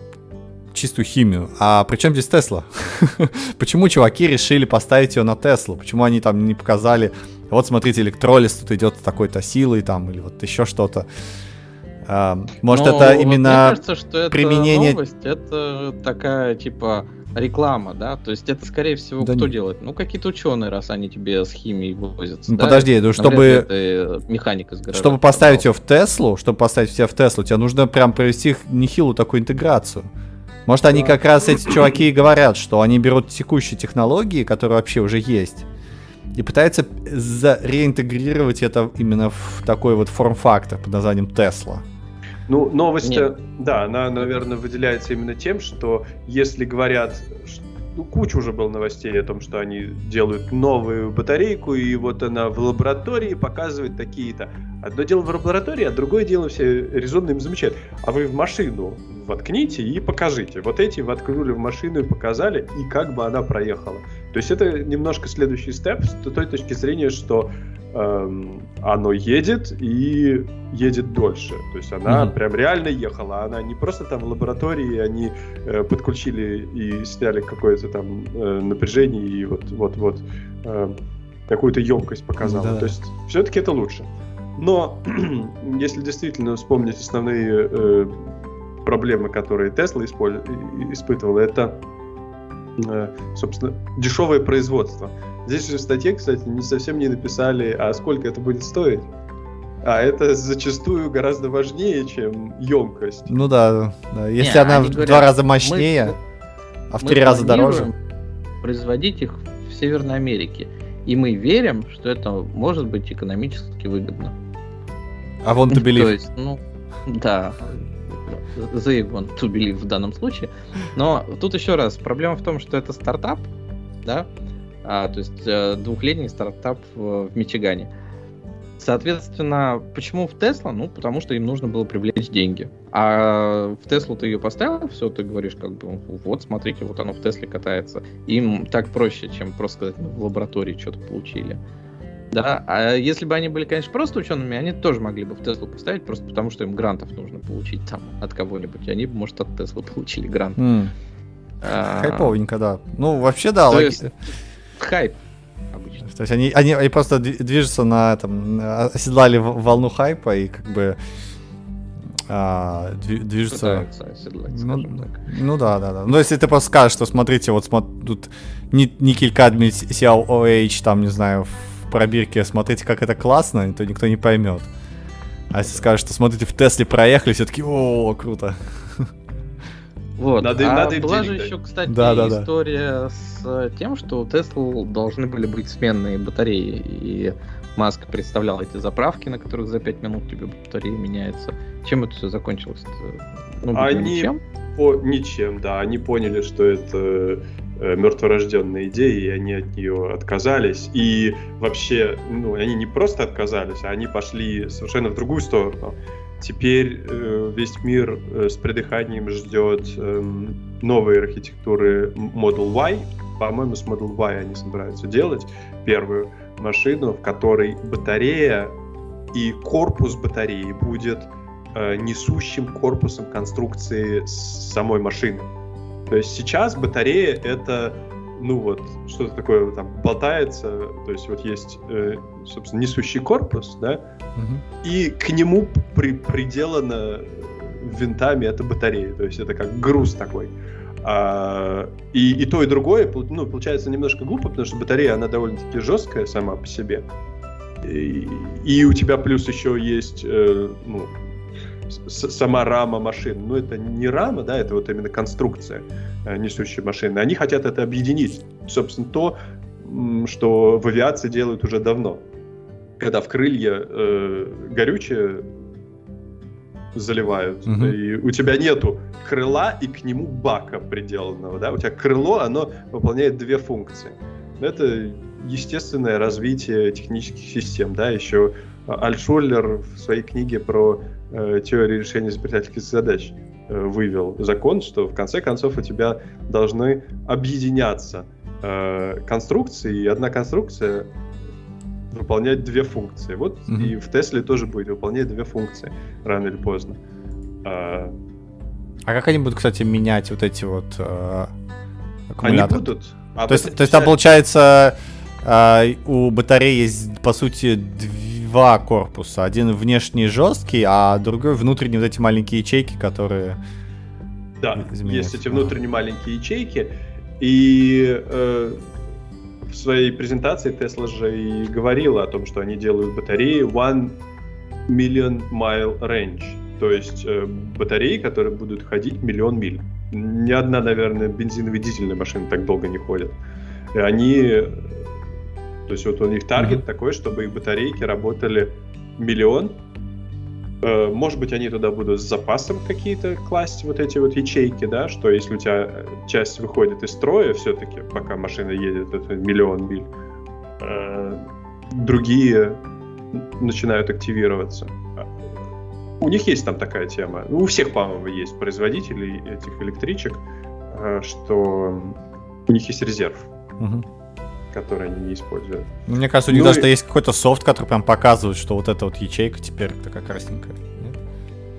чистую химию. А при чем здесь Тесла? *laughs* Почему чуваки решили поставить ее на Теслу? Почему они там не показали, вот смотрите, электролиз тут идет такой-то силой там, или вот еще что-то. А, может, Но это именно мне кажется, что это применение... новость, это такая, типа, реклама, да? То есть это, скорее всего, Да кто не- делает? Ну, какие-то ученые, раз они тебе с химией возятся. Ну, да? подожди, ну, чтобы- это, э, механик из гаража Чтобы поставить ее в Теслу, чтобы поставить тебя в Теслу, тебе нужно прям провести нехилую такую интеграцию. Может, они Да. как раз эти чуваки и говорят, что они берут текущие технологии, которые вообще уже есть, и пытаются реинтегрировать это именно в такой вот форм-фактор под названием Тесла. Ну, новость, Нет. да, она, наверное, выделяется именно тем, что если говорят, ну, куча уже было новостей о том, что они делают новую батарейку, и вот она в лаборатории показывает такие-то. Одно дело в лаборатории, а другое дело все резонно им замечают. А вы в машину воткните и покажите. Вот эти воткнули в машину и показали, и как бы она проехала. То есть это немножко следующий степ с той точки зрения, что оно едет и едет дольше. То есть она Мгм. прям реально ехала. Она не просто там в лаборатории, они э, подключили и сняли какое-то там э, напряжение и вот вот вот э, какую-то емкость показала. Да. То есть все-таки это лучше. Но *clears throat* если действительно вспомнить основные э, проблемы, которые Tesla исполь- и- испытывала, это э, собственно, дешевое производство. Здесь же в статье, кстати, не совсем не написали, а сколько это будет стоить. А это зачастую гораздо важнее, чем емкость. Ну да, да. если Не, она они в говорят, два раза Мы- мощнее, а в мы три раза дороже. Производить их в Северной Америке. И мы верим, что это может быть экономически выгодно. А вон ты То есть, ну, да, they want to believe в данном случае. Но тут еще раз, проблема в том, что это стартап, да, а, то есть э, двухлетний стартап в, в Мичигане. Соответственно, почему в Тесла? Ну, потому что им нужно было привлечь деньги. А в Теслу ты ее поставил, все, ты говоришь, как бы, вот, смотрите, вот оно в Тесле катается. Им так проще, чем просто сказать, мы в лаборатории что-то получили. Да, а если бы они были, конечно, просто учеными, они тоже могли бы в Теслу поставить, просто потому что им грантов нужно получить там от кого-нибудь. Они бы, может, от Теслы получили грант. А, Хайповенько, да. Ну, вообще, да, То логи- есть, хайп обычно. То есть они, они, они просто дви- движутся на на- оседлали волну хайпа и как бы а, дви- движутся. Оседлать, Ну, так. Ну да, да, да. Ну если ты просто скажешь, что смотрите, вот смо- тут ни- никель кадмий CLOH, там, не знаю, в пробирке, смотрите, как это классно, то никто не поймет. А если скажешь, что смотрите, в Тесле проехали, все таки о, круто. Вот. Надо а надо была денег же еще, кстати, Да, да, да. история с э, тем, что у Tesla должны были быть сменные батареи. И Маск представлял эти заправки, на которых за 5 минут тебе батарея меняется. Чем это все закончилось? Ну, видимо, Они- ничем. По ничем, да. Они поняли, что это э, мертворожденная идея, и они от нее отказались. И вообще, ну, они не просто отказались, а они пошли совершенно в другую сторону. Теперь э, весь мир э, с придыханием ждет эм, новой архитектуры Model Y. По-моему, с Model Y они собираются делать первую машину, в которой батарея и корпус батареи будет э, несущим корпусом конструкции самой машины. То есть сейчас батарея это, ну вот, что-то такое там болтается, то есть вот есть, э, собственно, несущий корпус, да, Мгм. и к нему при, приделана винтами эта батарея, то есть это как груз такой. А, и, и то, и другое, ну, получается немножко глупо, потому что батарея, она довольно-таки жесткая сама по себе. И, и у тебя плюс еще есть э, ну, сама рама машины. Ну, это не рама, да, это вот именно конструкция э, несущей машины. Они хотят это объединить. Собственно, то, что в авиации делают уже давно. Когда в крылья э, горючее заливают, Мгм. и у тебя нету крыла и к нему бака приделанного, да, у тебя крыло, оно выполняет две функции. Это естественное развитие технических систем, да, еще Альтшуллер в своей книге про э, теорию решения изобретательских задач э, вывел закон, что в конце концов у тебя должны объединяться э, конструкции, и одна конструкция выполнять две функции. Вот Мгм. и в Тесле тоже будет выполнять две функции рано или поздно. А, А как они будут, кстати, менять вот эти вот э, они аккумуляторы? будут. а То есть, то есть там получается а, у батареи есть по сути два корпуса. Один внешний жесткий, а другой внутренний вот эти маленькие ячейки, которые Да, изменяется. есть эти внутренние маленькие ячейки, И э, в своей презентации Tesla же и говорила о том, что они делают батареи One Million Mile Range. То есть э, батареи, которые будут ходить миллион миль. Ни одна, наверное, бензиновая дизельная машина так долго не ходит. И они... То есть вот у них таргет mm-hmm. такой, чтобы их батарейки работали миллион. Э, может быть, они туда будут с запасом какие-то класть вот эти вот ячейки, да, что если у тебя часть выходит из строя все-таки, пока машина едет, это миллион миль, э, другие начинают активироваться. У них есть там такая тема. Ну, у всех, по-моему, есть производителей этих электричек, э, что у них есть резерв. Угу которые они не используют. Мне кажется, у них ну даже и... есть какой-то софт, который прям показывает, что вот эта вот ячейка теперь такая красненькая.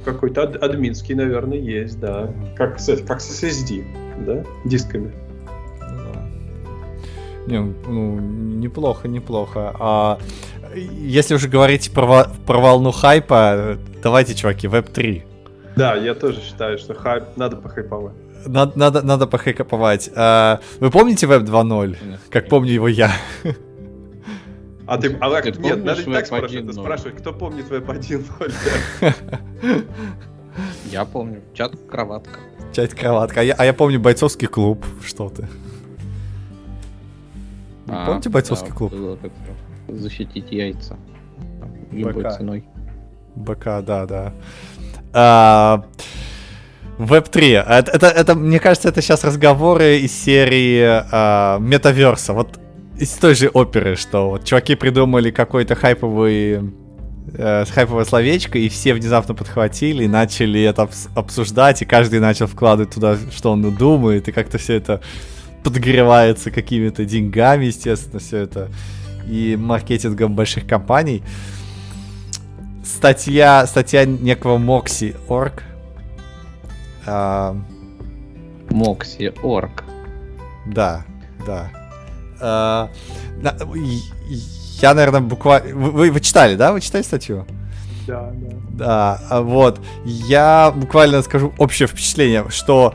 Какой-то ад- админский, наверное, есть, да. Как, как с SSD, да, дисками. Не, ну, неплохо, неплохо. А если уже говорить про, про волну хайпа, давайте, чуваки, Web 3. Да, я тоже считаю, что хайп надо похайповать. Надо, надо, надо похайповать. А, вы помните Web 2.0? Как помню его я. А ты, а ты нет, надо не так спрашивать, спрашивать, кто помнит Web 1.0? Я помню. Чат кроватка. Чат кроватка. А я, а я помню бойцовский клуб. Что ты? А, Помните бойцовский да, клуб? Было защитить яйца. Любой БК. ценой. БК, да, да. А, Web3. Это, это, это, мне кажется, это сейчас разговоры из серии а, метаверса. Вот из той же оперы, что вот чуваки придумали какой-то хайповый э, хайповое словечко, и все внезапно подхватили и начали это обсуждать, и каждый начал вкладывать туда, что он думает, и как-то все это подогревается какими-то деньгами, естественно, все это, и маркетингом больших компаний. Статья, статья некого Moxie.org. А... Moxie.org. Да, да. А, я, наверное, буквально... Вы, вы читали, да? Вы читали статью? Да, да. Да, а вот. Я буквально скажу общее впечатление, что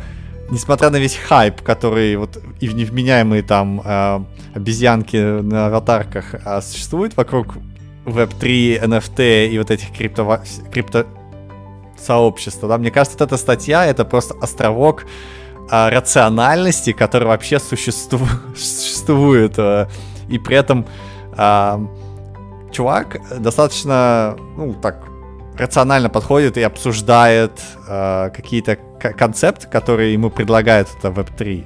несмотря на весь хайп, который вот и невменяемые там э, обезьянки на аватарках э, существуют вокруг Web3, NFT и вот этих крипто, крипто сообщества, да, мне кажется, вот эта статья это просто островок э, рациональности, который вообще существу, *laughs* существует, э, и при этом э, чувак достаточно, ну, так, рационально подходит и обсуждает э, какие-то концепты, которые ему предлагает это Web3.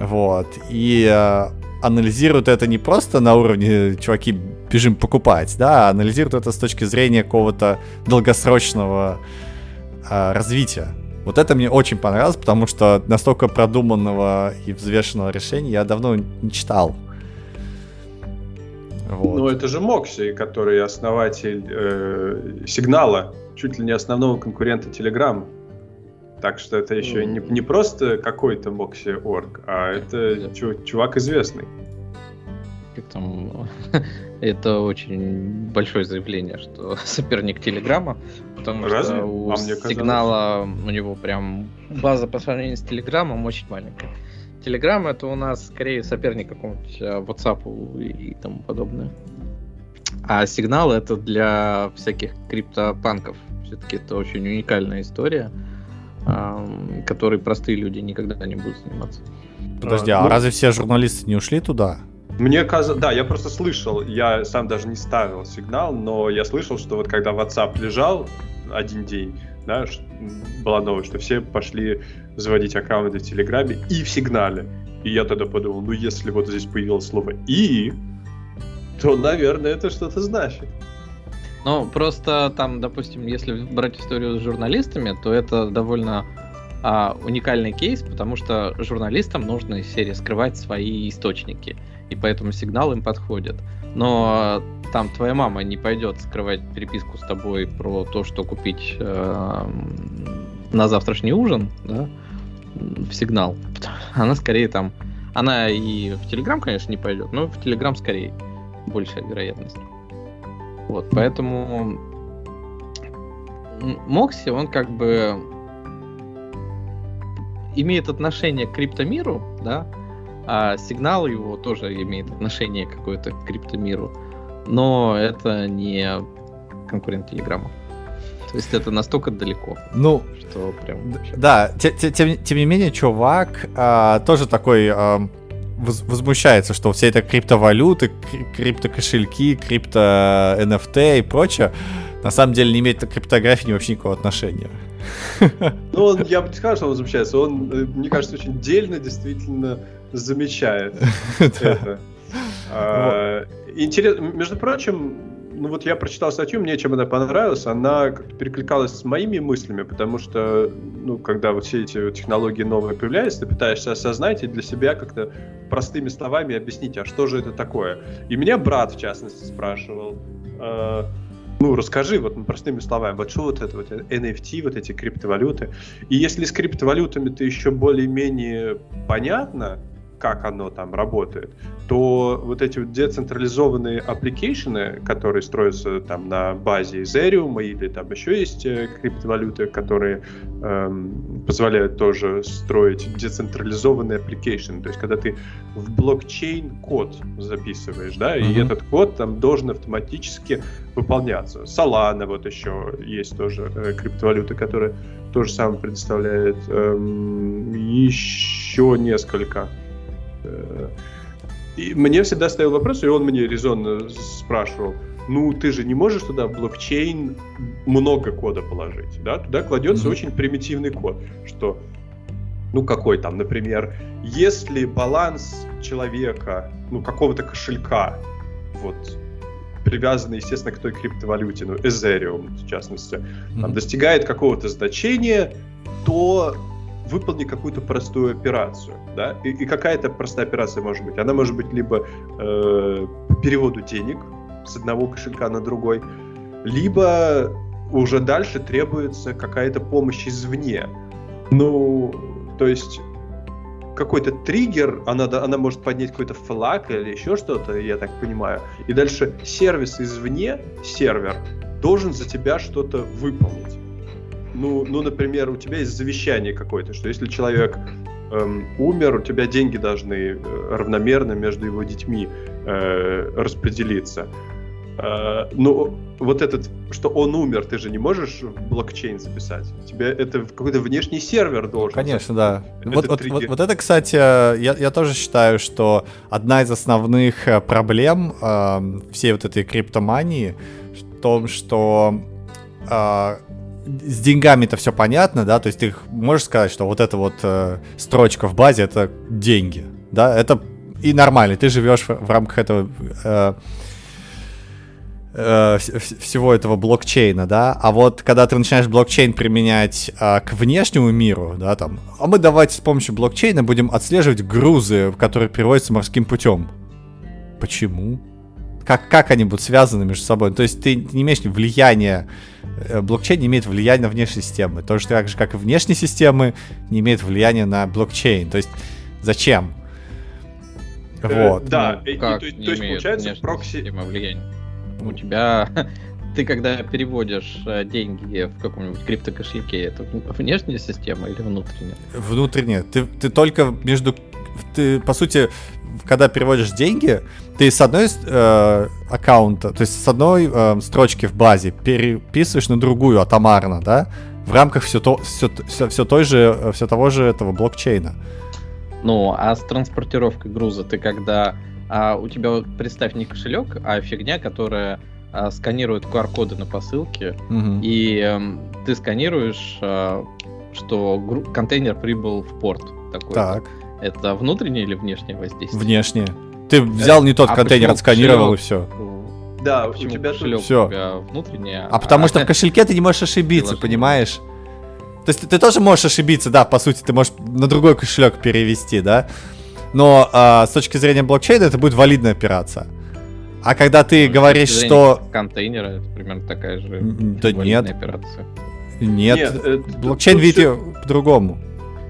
Вот. И э, анализирует это не просто на уровне чуваки бежим покупать, да, а анализирует это с точки зрения какого-то долгосрочного э, развития. Вот это мне очень понравилось, потому что настолько продуманного и взвешенного решения я давно не читал. Вот. Ну, это же Мокси, который основатель э, сигнала, чуть ли не основного конкурента Telegram. Так что это еще не, не просто какой-то Мокси.орг, а это чувак известный. Как там, это очень большое заявление, что *laughs* соперник Телеграма, потому Разве? что у а сигнала у него прям база по сравнению с Телеграмом очень маленькая. Телеграм это у нас скорее соперник какому-нибудь э, WhatsApp и тому подобное. А сигнал это для всяких криптопанков. Все-таки это очень уникальная история, которой простые люди никогда не будут заниматься. Подожди, а, а ну, разве все журналисты не ушли туда? Мне казалось, да, я просто слышал, я сам даже не ставил сигнал, но я слышал, что вот когда WhatsApp лежал один день, да, была новость, что все пошли заводить аккаунты в Телеграме и в Сигнале. И я тогда подумал, ну если вот здесь появилось слово «и», то, наверное, это что-то значит. Ну, просто там, допустим, если брать историю с журналистами, то это довольно а, уникальный кейс, потому что журналистам нужно из серии скрывать свои источники, и поэтому сигнал им подходит. Но там твоя мама не пойдет скрывать переписку с тобой про то, что купить э, на завтрашний ужин, да, в сигнал. Она скорее там, она и в Телеграм, конечно, не пойдет, но в Телеграм скорее большая вероятность. Вот, поэтому Мокси, он как бы имеет отношение к криптомиру, да, а сигнал его тоже имеет отношение какое-то к криптомиру, но это не конкурент Телеграма. То есть это настолько далеко. Ну, что прям... Да, тем, тем, тем не менее, чувак а, тоже такой а, возмущается, что все это криптовалюты, криптокошельки, крипто NFT и прочее, на самом деле не имеет к криптографии вообще никакого отношения. Ну, он, я бы не сказал, что он возмущается. Он, э, мне кажется, очень дельно действительно замечает *laughs* это. А, Интересно, между прочим, ну вот я прочитал статью, мне чем она понравилась, она как-то перекликалась с моими мыслями, потому что, ну, когда вот все эти технологии новые появляются, ты пытаешься осознать и для себя как-то простыми словами объяснить, а что же это такое. И меня брат, в частности, спрашивал, э, ну, расскажи вот простыми словами, вот что вот это вот NFT, вот эти криптовалюты. И если с криптовалютами ты еще более-менее понятно, как оно там работает, то вот эти вот децентрализованные аппликейшены, которые строятся там на базе Ethereum или там еще есть э, криптовалюты, которые эм, позволяют тоже строить децентрализованные аппликейшены. То есть когда ты в блокчейн код записываешь, да, mm-hmm. и этот код там должен автоматически выполняться. Solana вот еще есть тоже э, криптовалюта, которая то же самое предоставляет. Эм, еще несколько и мне всегда ставил вопрос, и он мне резонно спрашивал, ну ты же не можешь туда блокчейн много кода положить, да? Туда кладется mm-hmm. очень примитивный код, что, ну какой там, например, если баланс человека, ну какого-то кошелька, вот привязанный, естественно, к той криптовалюте, ну, Ethereum, в частности, mm-hmm. там, достигает какого-то значения, то выполни какую-то простую операцию, да, и, и какая-то простая операция может быть. Она может быть либо э, переводу денег с одного кошелька на другой, либо уже дальше требуется какая-то помощь извне. Ну, то есть какой-то триггер, она, она может поднять какой-то флаг или еще что-то, я так понимаю. И дальше сервис извне, сервер, должен за тебя что-то выполнить ну, ну, например, у тебя есть завещание какое-то, что если человек эм, умер, у тебя деньги должны э, равномерно между его детьми э, распределиться. Э, но вот этот, что он умер, ты же не можешь в блокчейн записать. Тебе это какой-то внешний сервер должен. Конечно, да. Вот, вот, вот, вот это, кстати, я, я тоже считаю, что одна из основных э, проблем э, всей вот этой криптомании в том, что э, с деньгами-то все понятно, да, то есть ты можешь сказать, что вот эта вот э, строчка в базе это деньги, да, это и нормально, ты живешь в, в рамках этого э, э, всего этого блокчейна, да, а вот когда ты начинаешь блокчейн применять э, к внешнему миру, да, там, а мы давайте с помощью блокчейна будем отслеживать грузы, которые переводятся морским путем. Почему? Как, как они будут связаны между собой? То есть ты не имеешь влияния Э, блокчейн не имеет влияния на внешние системы. Точно так же, как и внешние системы не имеют влияния на блокчейн. То есть зачем? Э, вот. Да, ну, и, то, то есть получается прокси... Система влияния. У тебя *laughs* ты когда переводишь э, деньги в каком-нибудь криптокошельке, это внешняя система или внутренняя? Внутренняя. Ты, ты только между... Ты, по сути, когда переводишь деньги, ты с одной э, аккаунта, то есть с одной э, строчки в базе переписываешь на другую атомарно, да, в рамках все, то, все, все, все той же, э, все того же этого блокчейна. Ну, а с транспортировкой груза ты когда а, у тебя вот представь не кошелек, а фигня, которая а, сканирует QR-коды на посылке, угу. и а, ты сканируешь, а, что гру- контейнер прибыл в порт. Такой так. Это внутреннее или внешнее воздействие? Внешнее. Ты взял не тот а контейнер, отсканировал и все. Да, у тебя кошелек все. у тебя внутреннее. А, а потому что в кошельке ты не можешь ошибиться, понимаешь? То есть ты тоже можешь ошибиться, да, по сути, ты можешь на другой кошелек перевести, да. Но а, с точки зрения блокчейна это будет валидная операция. А когда ты ну, говоришь, что... Контейнера, это примерно такая же да нет. операция. Нет, нет э, блокчейн видит по-другому.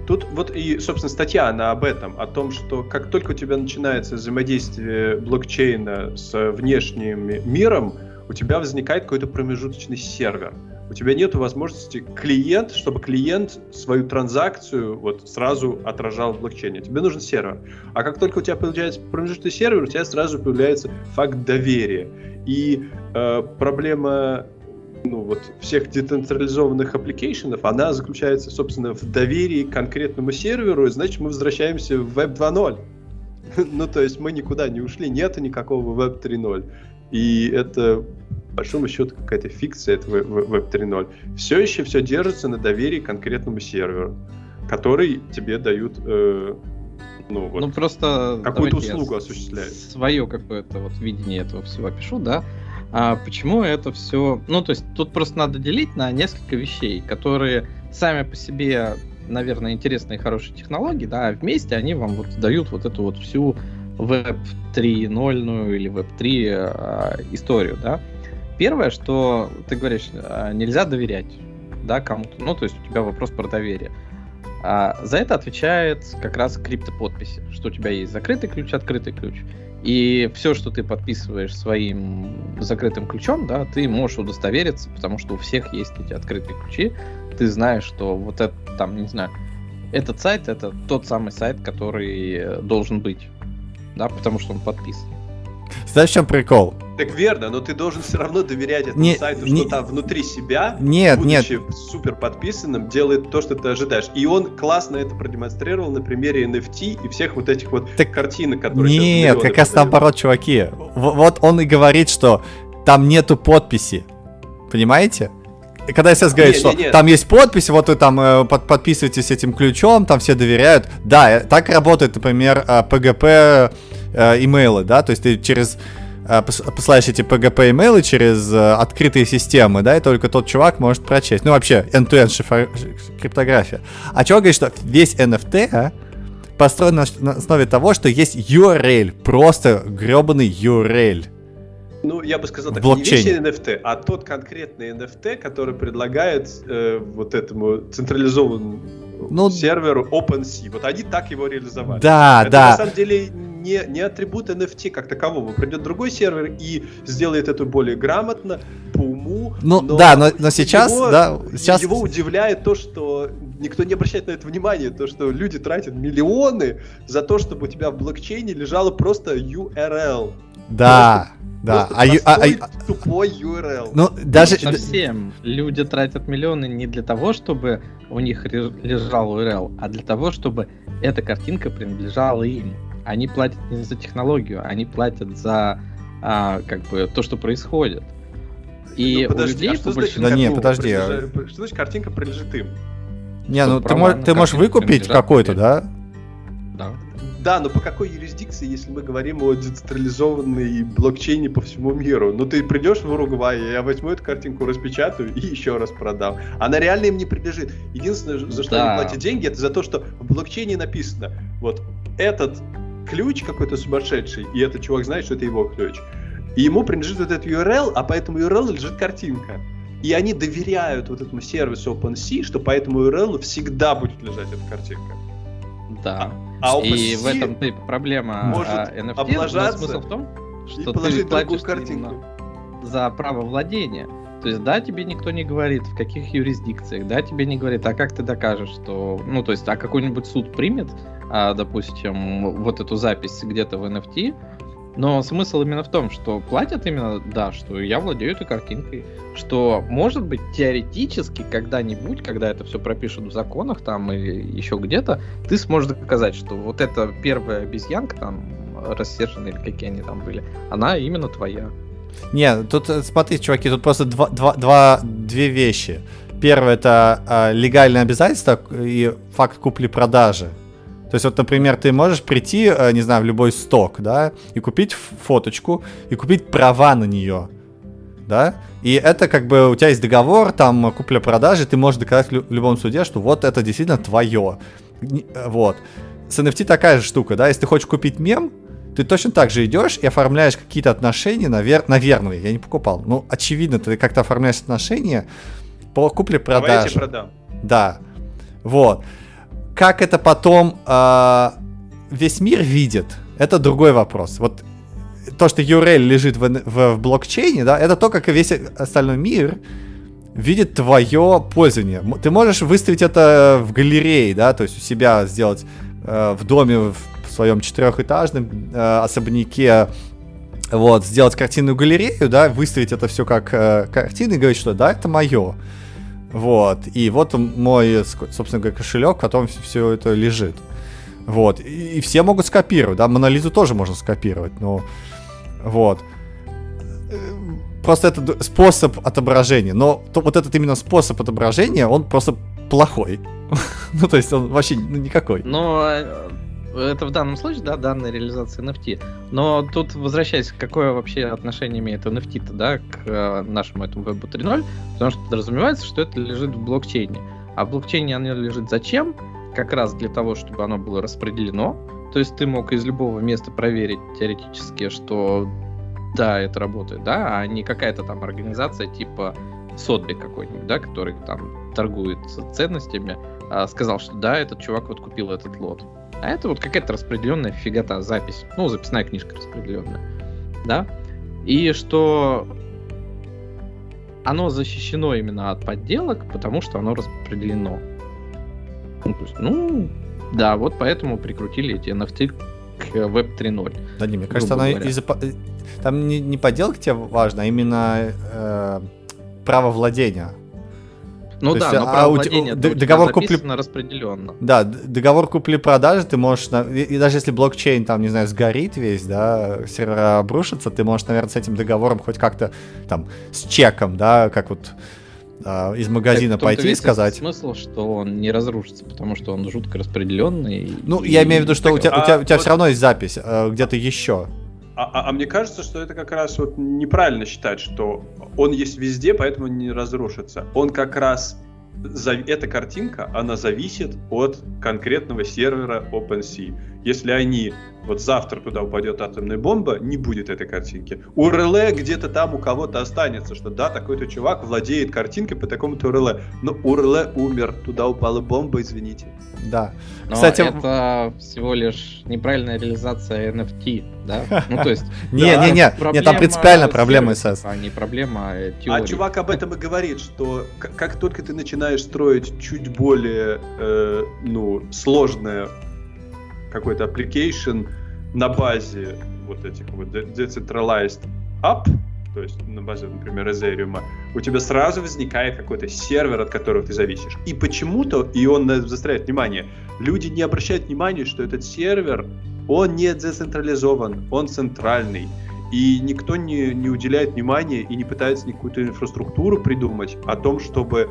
Тут вот и, собственно, статья, она об этом, о том, что как только у тебя начинается взаимодействие блокчейна с внешним миром, у тебя возникает какой-то промежуточный сервер. у тебя нет возможности клиент, чтобы клиент свою транзакцию вот сразу отражал в блокчейне. Тебе нужен сервер. А как только у тебя появляется промежуточный сервер, у тебя сразу появляется факт доверия. И э, проблема ну, вот, всех децентрализованных аппликейшенов, она заключается, собственно, в доверии к конкретному серверу, и значит, мы возвращаемся в Web 2.0. *laughs* ну, то есть мы никуда не ушли, нету никакого Web 3.0. И это, по большому счету, какая-то фикция этого Web 3.0. Все еще все держится на доверии к конкретному серверу, который тебе дают э, ну, вот, ну просто какую-то услугу осуществляет. Свое какое-то вот видение этого всего пишу, да. А почему это все... Ну, то есть тут просто надо делить на несколько вещей, которые сами по себе, наверное, интересные и хорошие технологии, да, а вместе они вам вот дают вот эту вот всю Web 3.0 или Web 3 а, историю, да. Первое, что ты говоришь, а, нельзя доверять, да, кому-то. Ну, то есть у тебя вопрос про доверие. А за это отвечает как раз криптоподписи, что у тебя есть закрытый ключ, открытый ключ. И все, что ты подписываешь своим закрытым ключом, да, ты можешь удостовериться, потому что у всех есть эти открытые ключи. Ты знаешь, что вот это там, не знаю, этот сайт это тот самый сайт, который должен быть, да, потому что он подписан. Знаешь, в чем прикол? Так верно, но ты должен все равно доверять этому не, сайту, не, что там внутри себя, нет, будучи нет. супер подписанным, делает то, что ты ожидаешь. И он классно это продемонстрировал на примере NFT и всех вот этих вот так картинок, которые Нет, как раз наоборот, чуваки. Вот он и говорит, что там нету подписи. Понимаете? Когда сейчас говорит, что не, не. там есть подпись, вот вы там э, под, подписываетесь этим ключом, там все доверяют. Да, э, так работает, например, э, PGP э, имейлы, да, то есть ты через Э, посылаешь эти PGP имейлы через э, открытые системы, да, и только тот чувак может прочесть. Ну, вообще, end-to-end шифр... криптография. А чувак говорит, что весь NFT а, построен на основе того, что есть URL, просто гребаный URL. Ну, я бы сказал так, не весь NFT, а тот конкретный NFT, который предлагает э, вот этому централизованному ну, серверу OpenSea. Вот они так его реализовали. Да, Это да. на самом деле не, не атрибут NFT как такового. Придет другой сервер и сделает это более грамотно, по уму. Ну но да, но, но сейчас, его, да, сейчас... Его удивляет то, что никто не обращает на это внимания, то, что люди тратят миллионы за то, чтобы у тебя в блокчейне лежало просто URL. Да. Да, а, а, а, тупой URL. Ну, даже... Совсем. Люди тратят миллионы не для того, чтобы у них лежал URL, а для того, чтобы эта картинка принадлежала им. Они платят не за технологию, они платят за а, как бы то, что происходит. И ну, подожди, у людей а что значит, да не, подожди. А что значит картинка принадлежит им? Не, ну ты, мож, ты можешь выкупить какой-то, да? Да. Да, но по какой юрисдикции, если мы говорим о децентрализованной блокчейне по всему миру? Ну ты придешь в Уругвай, я возьму эту картинку, распечатаю и еще раз продам. Она реально им не принадлежит. Единственное, за что да. они платят деньги, это за то, что в блокчейне написано, вот этот ключ какой-то сумасшедший, и этот чувак знает, что это его ключ. И ему принадлежит этот URL, а по этому URL лежит картинка. И они доверяют вот этому сервису OpenSea, что по этому URL всегда будет лежать эта картинка. Да. А, а и в этом ты проблема может а, NFT. Облажаться смысл в том, что ты платишь картинку. за право владения. То есть, да, тебе никто не говорит, в каких юрисдикциях, да, тебе не говорит, а как ты докажешь, что, ну, то есть, а какой-нибудь суд примет, а, допустим, вот эту запись где-то в NFT, но смысл именно в том, что платят именно, да, что я владею этой картинкой, что, может быть, теоретически когда-нибудь, когда это все пропишут в законах там или еще где-то, ты сможешь доказать, что вот эта первая обезьянка там, рассерженная или какие они там были, она именно твоя. Не, тут э, смотри, чуваки, тут просто два, два, два, две вещи. Первое это э, легальное обязательство и факт купли-продажи. То есть вот, например, ты можешь прийти, э, не знаю, в любой сток, да, и купить фоточку, и купить права на нее, да, и это как бы у тебя есть договор, там купля-продажи, ты можешь доказать в любом суде, что вот это действительно твое, э, вот. С NFT такая же штука, да, если ты хочешь купить мем, ты точно так же идешь и оформляешь какие-то отношения, навер... наверное, я не покупал. Ну, очевидно, ты как-то оформляешь отношения по купле-продаже. Давай я тебе продам. Да. Вот. Как это потом э, весь мир видит, это другой вопрос. Вот то, что URL лежит в, в, в блокчейне, да, это то, как весь остальной мир видит твое пользование. Ты можешь выставить это в галерее, да, то есть у себя сделать э, в доме в своем четырехэтажном э, особняке, вот, сделать картинную галерею, да, выставить это все как э, картины и говорить, что да, это мое. Вот, и вот мой, собственно говоря, кошелек, в котором все это лежит. Вот, и, и все могут скопировать, да, монолизу тоже можно скопировать, но вот. Просто это способ отображения, но то, вот этот именно способ отображения, он просто плохой. *laughs* ну, то есть он вообще ну, никакой. Но э, это в данном случае, да, данная реализация NFT. Но тут, возвращаясь, какое вообще отношение имеет NFT-то, да, к э, нашему этому Web 3.0, потому что подразумевается, что это лежит в блокчейне. А в блокчейне оно лежит зачем? Как раз для того, чтобы оно было распределено. То есть ты мог из любого места проверить теоретически, что да, это работает, да, а не какая-то там организация типа Сотби какой-нибудь, да, который там торгует ценностями, а сказал, что да, этот чувак вот купил этот лот. А это вот какая-то распределенная фигота, запись. Ну, записная книжка распределенная. Да? И что оно защищено именно от подделок, потому что оно распределено. Ну, то есть, ну, да, вот поэтому прикрутили эти NFT к Web 3.0. Да не, мне кажется, она из-за... Там не, не подделка тебе важно, а именно э, право владения. Ну То да, есть, но а, владения д- договор купли распределенно. Да, договор купли-продажи ты можешь, и, и даже если блокчейн там, не знаю, сгорит весь, да, сервера обрушится, ты можешь, наверное, с этим договором хоть как-то там с чеком, да, как вот а, из магазина так, пойти и сказать. Смысл, что он не разрушится, потому что он жутко распределенный. Ну, и... я имею в виду, что так, у тебя, а, у тебя, у тебя вот... все равно есть запись а, где-то еще. А, а, а мне кажется, что это как раз вот неправильно считать, что он есть везде, поэтому не разрушится. Он как раз эта картинка, она зависит от конкретного сервера OpenSea. Если они, вот завтра туда упадет атомная бомба, не будет этой картинки. У где-то там у кого-то останется, что да, такой-то чувак владеет картинкой по такому-то РЛ. Но у умер, туда упала бомба, извините. Да. Но Кстати, это всего лишь неправильная реализация NFT, да? *laughs* Ну, то есть... *laughs* Не, не, не, не, там принципиально проблема СС. А не проблема а. А чувак об этом и говорит, что как только ты начинаешь строить чуть более, э, ну, сложное какой-то application на базе вот этих вот decentralized app, то есть на базе, например, Ethereum, у тебя сразу возникает какой-то сервер, от которого ты зависишь. И почему-то, и он заостряет внимание, люди не обращают внимания, что этот сервер, он не децентрализован, он центральный. И никто не, не уделяет внимания и не пытается никакую-то инфраструктуру придумать о том, чтобы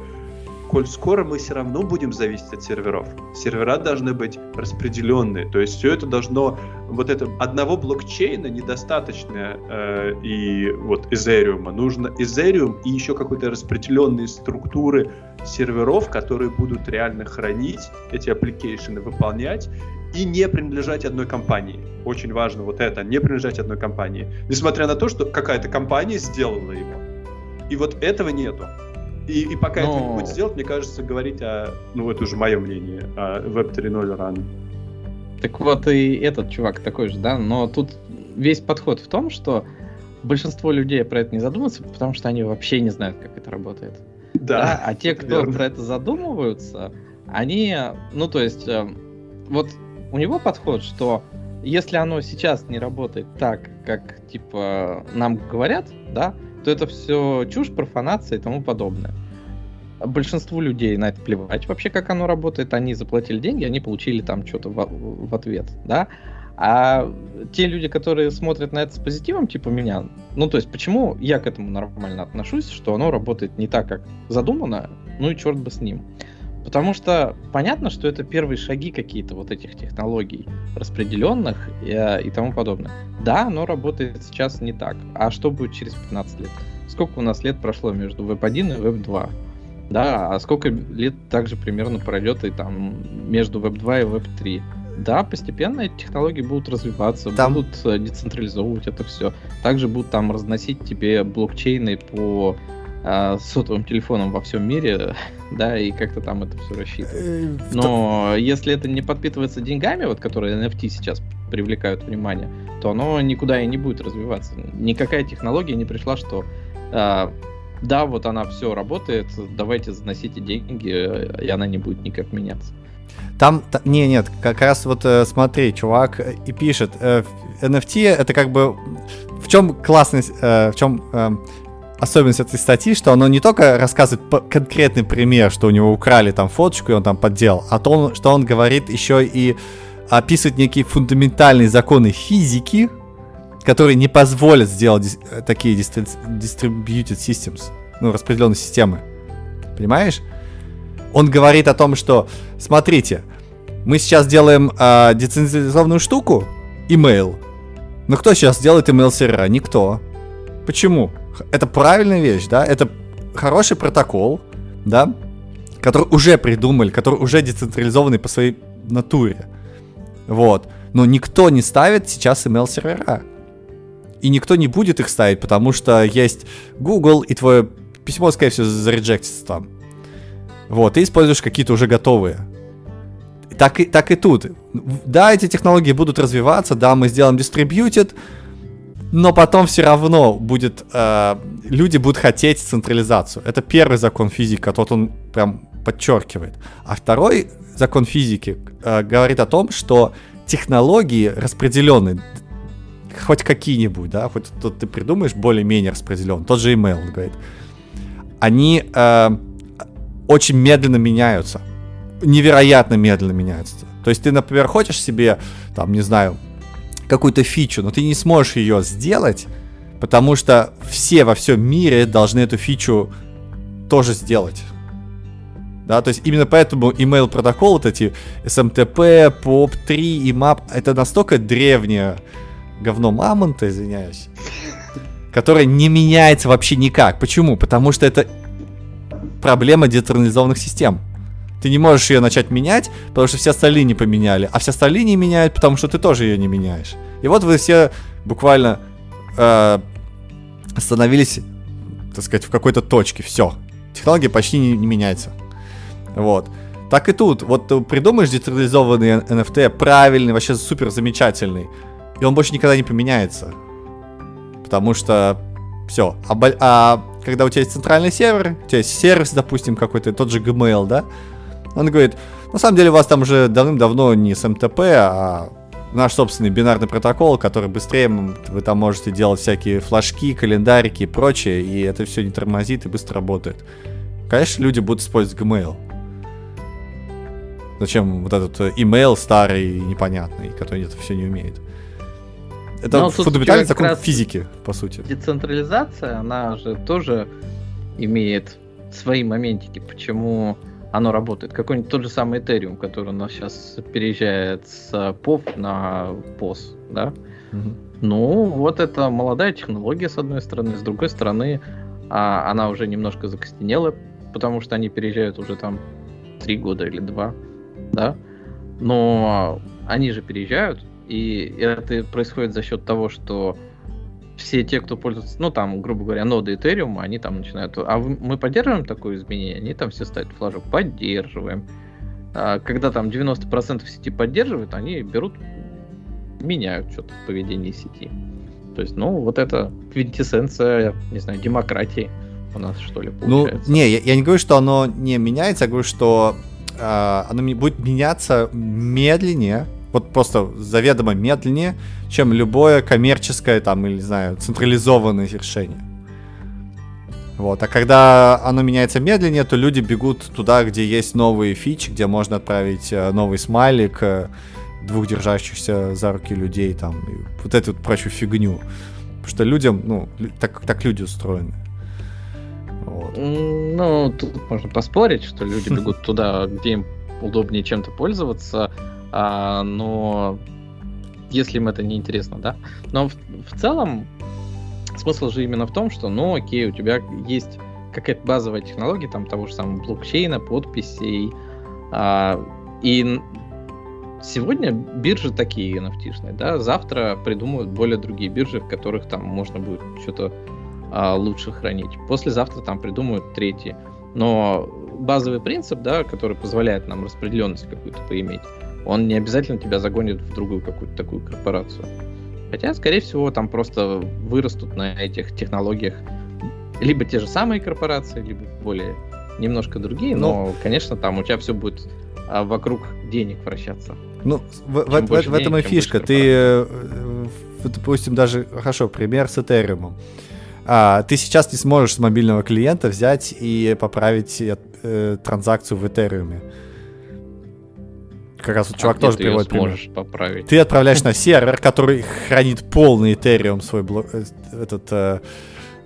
коль скоро мы все равно будем зависеть от серверов. Сервера должны быть распределенные, то есть все это должно, вот это одного блокчейна недостаточно э, и вот Ethereum, нужно Ethereum и еще какой-то распределенные структуры серверов, которые будут реально хранить эти application ы, выполнять и не принадлежать одной компании. Очень важно вот это, не принадлежать одной компании. Несмотря на то, что какая-то компания сделала его. И вот этого нету. И, и пока Но... это не будет сделать, мне кажется, говорить о, ну это уже мое мнение, о Web 3.0 рано. Так вот и этот чувак такой же, да, но тут весь подход в том, что большинство людей про это не задумываются, потому что они вообще не знают, как это работает. Да. да? А те, кто верно. про это задумываются, они, ну то есть, э, вот у него подход, что если оно сейчас не работает так, как типа нам говорят, да, то это все чушь, профанация и тому подобное. Большинству людей на это плевать вообще, как оно работает. Они заплатили деньги, они получили там что-то в, в ответ, да. А те люди, которые смотрят на это с позитивом, типа меня, ну то есть почему я к этому нормально отношусь, что оно работает не так, как задумано, ну и черт бы с ним. Потому что понятно, что это первые шаги какие-то вот этих технологий распределенных и, э, и тому подобное. Да, оно работает сейчас не так. А что будет через 15 лет? Сколько у нас лет прошло между Web 1 и Web 2? Да, а сколько лет также примерно пройдет и там между Web 2 и Web 3? Да, постепенно эти технологии будут развиваться, там... будут э, децентрализовывать это все. Также будут там разносить тебе блокчейны по э, сотовым телефоном во всем мире, *laughs* да, и как-то там это все рассчитывать. Э, Но если это не подпитывается деньгами, вот которые NFT сейчас привлекают внимание, то оно никуда и не будет развиваться. Никакая технология не пришла, что э, да, вот она все работает, давайте заносите деньги, и она не будет никак меняться. Там, та, не, нет, как раз вот э, смотри, чувак э, и пишет, э, NFT это как бы в чем классность, э, в чем э, особенность этой статьи, что оно не только рассказывает конкретный пример, что у него украли там фоточку и он там подделал, а то, что он говорит еще и описывает некие фундаментальные законы физики, которые не позволят сделать э, такие distributed systems, ну, распределенные системы. Понимаешь? Он говорит о том, что, смотрите, мы сейчас делаем э, децентрализованную штуку, email. Но кто сейчас делает email сервера? Никто. Почему? Это правильная вещь, да? Это хороший протокол, да? Который уже придумали, который уже децентрализованный по своей натуре. Вот. Но никто не ставит сейчас email сервера. И никто не будет их ставить, потому что есть Google, и твое письмо, скорее всего, зареджектится там. Вот, ты используешь какие-то уже готовые. Так и, так и тут. Да, эти технологии будут развиваться, да, мы сделаем distributed, но потом все равно будет, э, люди будут хотеть централизацию. Это первый закон физики, тот он прям подчеркивает. А второй закон физики э, говорит о том, что технологии распределенные, хоть какие-нибудь, да, хоть тут ты придумаешь более-менее распределен, тот же email, он говорит, они э, очень медленно меняются, невероятно медленно меняются. То есть ты, например, хочешь себе, там, не знаю, какую-то фичу, но ты не сможешь ее сделать, потому что все во всем мире должны эту фичу тоже сделать. Да, то есть именно поэтому email протокол, вот эти SMTP, POP3 и MAP, это настолько древнее говно мамонта, извиняюсь, которое не меняется вообще никак. Почему? Потому что это проблема децентрализованных систем. Ты не можешь ее начать менять, потому что все остальные не поменяли, а все остальные не меняют, потому что ты тоже ее не меняешь. И вот вы все буквально э, остановились, так сказать, в какой-то точке. Все. Технология почти не, не меняется. Вот. Так и тут. Вот ты придумаешь децентрализованный NFT, правильный, вообще супер замечательный, и он больше никогда не поменяется. Потому что все. А, а когда у тебя есть центральный сервер, у тебя есть сервис, допустим, какой-то, тот же Gmail, да, он говорит, на самом деле у вас там уже давным-давно не SMTP, а наш собственный бинарный протокол, который быстрее вы там можете делать всякие флажки, календарики и прочее, и это все не тормозит и быстро работает. Конечно, люди будут использовать Gmail. Зачем вот этот email старый и непонятный, который это все не умеет? Это Но фундаментальный закон физики, по сути. Децентрализация, она же тоже имеет свои моментики, почему оно работает. Какой-нибудь тот же самый Ethereum, который у нас сейчас переезжает с POV на POS, да? Угу. Ну, вот это молодая технология, с одной стороны, с другой стороны, а, она уже немножко закостенела, потому что они переезжают уже там три года или два, да? Но они же переезжают, и это происходит за счет того, что все те, кто пользуется, ну там, грубо говоря, ноды Ethereum, они там начинают, а мы поддерживаем такое изменение? Они там все ставят флажок, поддерживаем. А когда там 90% сети поддерживают, они берут, меняют что-то в поведении сети. То есть, ну, вот это квинтэссенция, не знаю, демократии у нас, что ли, ну, получается. Ну, не, я, я не говорю, что оно не меняется, я говорю, что э, оно будет меняться медленнее, вот просто заведомо медленнее, чем любое коммерческое там, или, не знаю, централизованное решение. Вот. А когда оно меняется медленнее, то люди бегут туда, где есть новые фичи, где можно отправить э, новый смайлик, э, двух держащихся за руки людей, там, и вот эту вот прочую фигню. Потому что людям, ну, так, так люди устроены. Вот. Ну, тут можно поспорить, что люди *laughs* бегут туда, где им удобнее чем-то пользоваться, а, но если им это не интересно, да. Но в, в целом смысл же именно в том, что, ну, окей, у тебя есть какая-то базовая технология, там, того же самого блокчейна, подписей, а, и сегодня биржи такие nft да, завтра придумают более другие биржи, в которых там можно будет что-то а, лучше хранить. Послезавтра там придумают третьи. Но базовый принцип, да, который позволяет нам распределенность какую-то поиметь, он не обязательно тебя загонит в другую какую-то такую корпорацию. Хотя, скорее всего, там просто вырастут на этих технологиях либо те же самые корпорации, либо более немножко другие, но, Ну. конечно, там у тебя все будет а, вокруг денег вращаться. Ну, в, в- в- больше в этом и денег, фишка. Ты, э, э, допустим, даже, хорошо, пример с Этериумом. А, ты сейчас не сможешь с мобильного клиента взять и поправить э, транзакцию в Этериуме. Как раз вот чувак А тоже ты приводит пример. сможешь поправить. Ты отправляешь на сервер, который хранит полный Ethereum свой блок, э, этот э,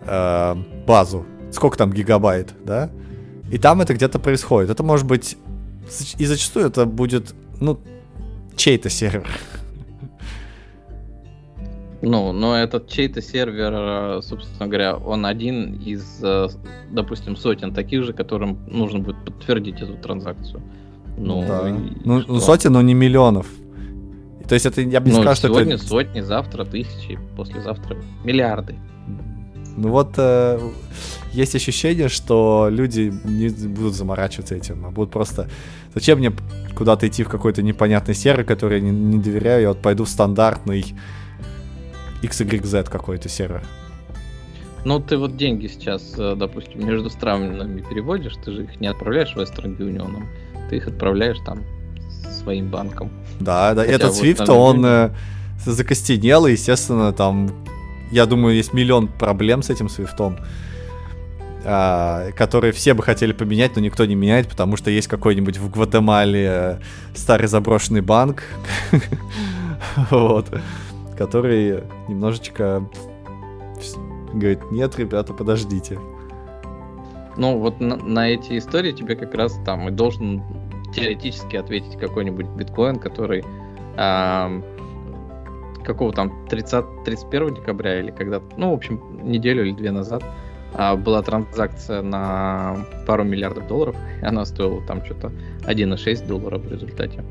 э, базу. Сколько там гигабайт, да? И там это где-то происходит. Это может быть и зачастую это будет, ну, чей-то сервер. Ну, но этот чей-то сервер, э, собственно говоря, он один из, э, допустим, сотен таких же, которым нужно будет подтвердить эту транзакцию. Ну, Да. и ну, что? ну, сотен, но не миллионов. То есть это я бы не Ну, сказал, что сегодня это. сотни, завтра тысячи, послезавтра миллиарды. Ну вот э, есть ощущение, что люди не будут заморачиваться этим, а будут просто... Зачем мне куда-то идти в какой-то непонятный сервер, который я не, не доверяю, я вот пойду в стандартный XYZ какой-то сервер. Ну, ты вот деньги сейчас, э, допустим, между странами переводишь, ты же их не отправляешь Western Union, ты их отправляешь там своим банком. Да, да, Хотя этот вот Swift, там он э, закостенел, и, естественно, там, я думаю, есть миллион проблем с этим Свифтом, а, которые все бы хотели поменять, но никто не меняет, потому что есть какой-нибудь в Гватемале э, старый заброшенный банк, *laughs* вот, который немножечко говорит, нет, ребята, подождите. Ну, вот на, на эти истории тебе как раз там и должен теоретически ответить какой-нибудь биткоин, который ам, какого там 30, 31 декабря или когда ну, в общем, неделю или две назад а, была транзакция на пару миллиардов долларов, *laughs* и она стоила там что-то 1,6 доллара в результате.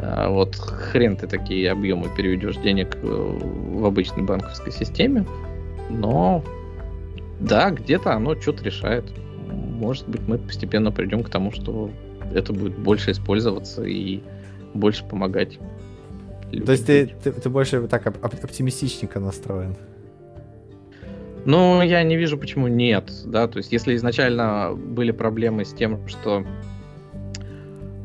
А, вот хрен ты такие объемы переведешь денег э, в обычной банковской системе, но да, где-то оно что-то решает. Может быть, мы постепенно придем к тому, что это будет больше использоваться и больше помогать. людям То есть ты, ты, ты больше так оп- оптимистичненько настроен. Ну, я не вижу, почему нет, да, то есть если изначально были проблемы с тем, что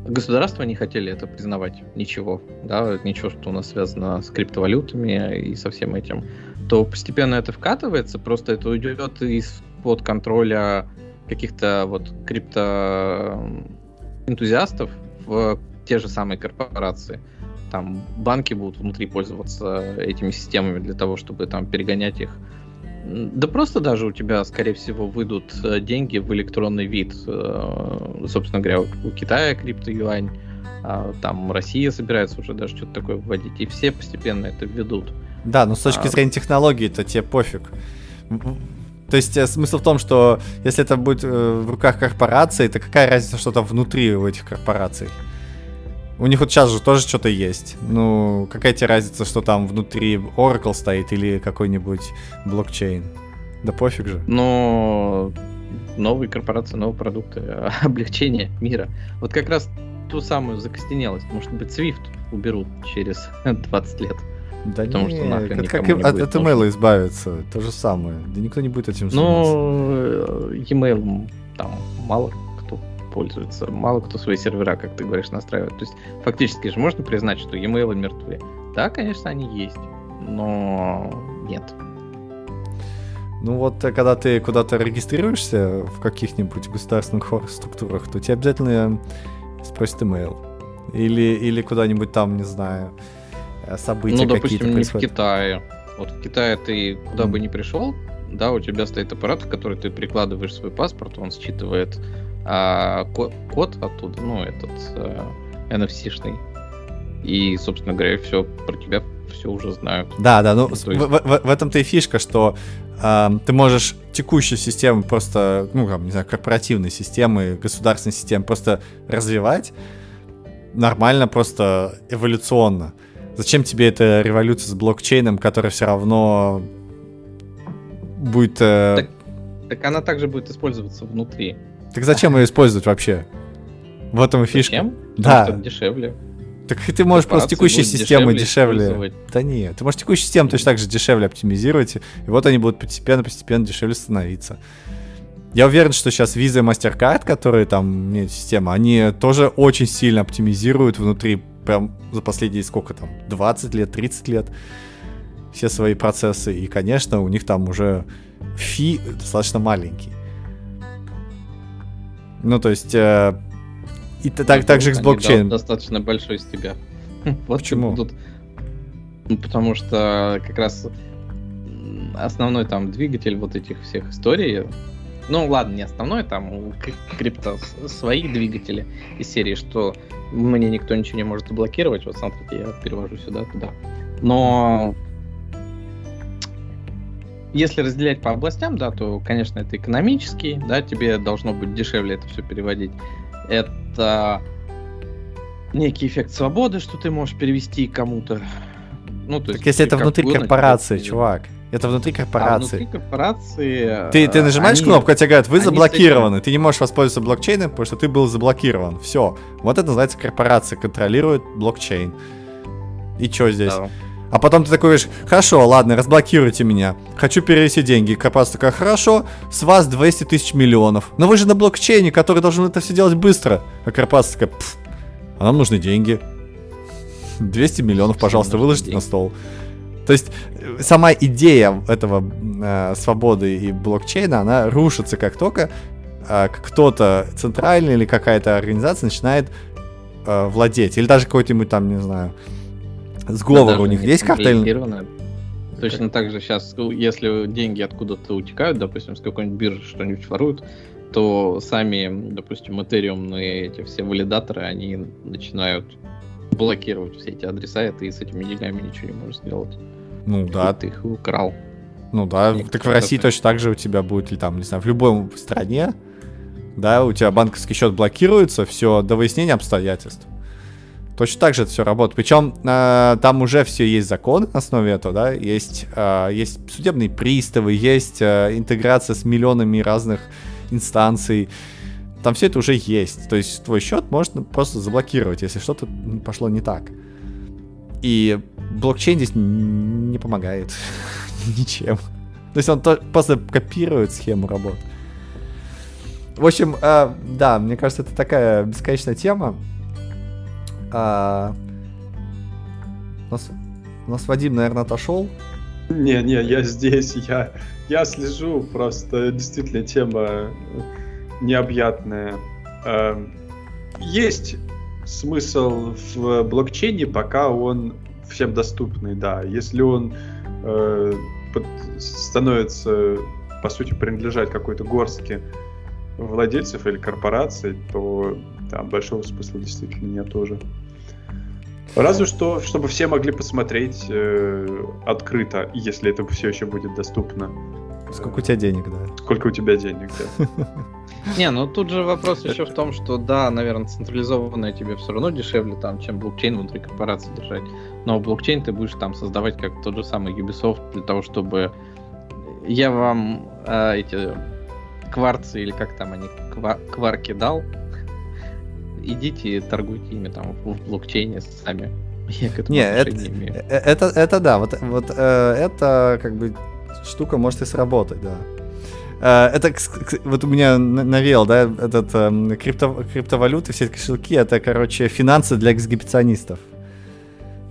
государства не хотели это признавать, ничего, да, ничего, что у нас связано с криптовалютами и со всем этим, то постепенно это вкатывается, просто это уйдет из-под контроля каких-то вот крипто энтузиастов в те же самые корпорации. Там банки будут внутри пользоваться этими системами для того, чтобы там перегонять их Да просто даже у тебя, скорее всего, выйдут э, деньги в электронный вид. Э, Собственно говоря, у Китая криптоюань, а там Россия собирается уже даже что-то такое вводить, и все постепенно это введут. Да, но с точки А. зрения технологии это тебе пофиг. То есть э, смысл в том, что если это будет э, в руках корпорации, то какая разница, что там внутри у этих корпораций? У них вот сейчас же тоже что-то есть. Ну, какая тебе разница, что там внутри Oracle стоит или какой-нибудь блокчейн? Да пофиг же. Но новые корпорации, новые продукты, *laughs* облегчение мира. Вот как раз ту самую закостенелость. Может быть, Swift уберут через *laughs* 20 лет. Да Потому не, что нахрен это как и не от, будет от email избавиться, то же самое. Да никто не будет этим заниматься. Но э, e-mail там мало кто пользуется, мало кто свои сервера, как ты говоришь, настраивает. То есть фактически же можно признать, что e-mail мертвы. Да, конечно, они есть, но нет. Ну вот, э, когда ты куда-то регистрируешься в каких-нибудь государственных структурах, то тебе обязательно спросят email. Или, или куда-нибудь там, не знаю, события ну, какие-то допустим, не в. Китае. Вот в Китае ты куда бы ни пришел, да, у тебя стоит аппарат, в который ты прикладываешь свой паспорт, он считывает а, ко- код оттуда, ну, этот а, NFC-шный. И, собственно говоря, все про тебя все уже знают. Да, да, ну Ну, есть- в, в- в этом-то и фишка, что ам, ты можешь текущую систему просто, ну, там, не знаю, корпоративные системы, государственные системы просто развивать нормально, просто эволюционно. Зачем тебе эта революция с блокчейном, которая все равно будет... э, Так- Так она также будет использоваться внутри. Так зачем ее использовать вообще? В этом и фишка. Зачем? Да. Потому дешевле. Так ты можешь просто текущей системы дешевле. дешевле... Да нет, ты можешь текущую систему точно так же дешевле оптимизировать, и вот они будут постепенно-постепенно дешевле становиться. Я уверен, что сейчас Visa и MasterCard, которые там имеют система, они тоже очень сильно оптимизируют внутри, прям за последние сколько там, 20 лет, 30 лет все свои процессы. И, конечно, у них там уже фи достаточно маленький. Ну, то есть, э, и ну, так, так же с блокчейном. Достаточно большой из тебя. *laughs* Вот Почему? Тут... Ну, потому что как раз основной там двигатель вот этих всех историй, ну ладно, не основной, там у крипто свои двигатели из серии, что мне никто ничего не может заблокировать. Вот смотрите, я перевожу сюда, туда. Но если разделять по областям, да, то, конечно, это экономический, да, тебе должно быть дешевле это все переводить. Это некий эффект свободы, что ты можешь перевести кому-то. Ну, то есть, так если это внутри корпорации, чувак. Это внутри корпорации. А внутри корпорации... Ты, ты нажимаешь они, кнопку, а тебе говорят, вы заблокированы. Этим... Ты не можешь воспользоваться блокчейном, потому что ты был заблокирован. Все. Вот это называется корпорация, контролирует блокчейн. И что здесь? Да. А потом ты такой говоришь, хорошо, ладно, разблокируйте меня. Хочу перевести деньги. Корпорация такая, хорошо, с вас 200 тысяч миллионов. Но вы же на блокчейне, который должен это все делать быстро. А корпорация такая, Пф, а нам нужны деньги. 200 миллионов, пожалуйста, выложите на стол. То есть э, сама идея этого э, свободы и блокчейна, она рушится как только э, кто-то центральный или какая-то организация начинает э, владеть. Или даже какой-нибудь там, не знаю, сговор да, у них есть картель? Точно так же сейчас, если деньги откуда-то утекают, допустим, с какой-нибудь биржи что-нибудь воруют, то сами, допустим, и эти все валидаторы, они начинают блокировать все эти адреса, и ты с этими деньгами ничего не можешь сделать. Ну да. Ты их украл. Ну да, Некоторые так в России такой. точно так же у тебя будет, или там, не знаю, в любой стране, да, у тебя банковский счет блокируется, все до выяснения обстоятельств. Точно так же это все работает. Причем э, там уже все есть закон на основе этого, да, есть, э, есть судебные приставы, есть э, интеграция с миллионами разных инстанций. Там все это уже есть. То есть твой счет можно просто заблокировать, если что-то пошло не так. И блокчейн здесь не помогает *laughs* ничем. То есть он просто копирует схему работы. В общем, э, да, мне кажется, это такая бесконечная тема. А... У, нас, у нас Вадим, наверное, отошел. Не, не, я здесь, я, я слежу, просто действительно тема необъятная. Эм, есть смысл в блокчейне, пока он всем доступный, да. Если он э, под, становится, по сути, принадлежать какой-то горстке владельцев или корпораций, то там большого смысла действительно нет тоже. Разве что, чтобы все могли посмотреть э, открыто, если это все еще будет доступно. Сколько у тебя денег, да? Сколько у тебя денег, да. *laughs* Не, ну тут же вопрос еще в том, что да, наверное, централизованное тебе все равно дешевле, там, чем блокчейн внутри корпорации держать. Но блокчейн ты будешь там создавать как тот же самый Ubisoft для того, чтобы я вам э, эти кварцы или как там они, ква кварки дал, идите и торгуйте ими там в блокчейне сами. Я к этому не, это, не имею. Э, это, это да, вот, вот э, это как бы штука может и сработать, да. Э, это вот у меня навел, да, этот э, крипто, криптовалюты, все кошельки, это, короче, финансы для эксгибиционистов.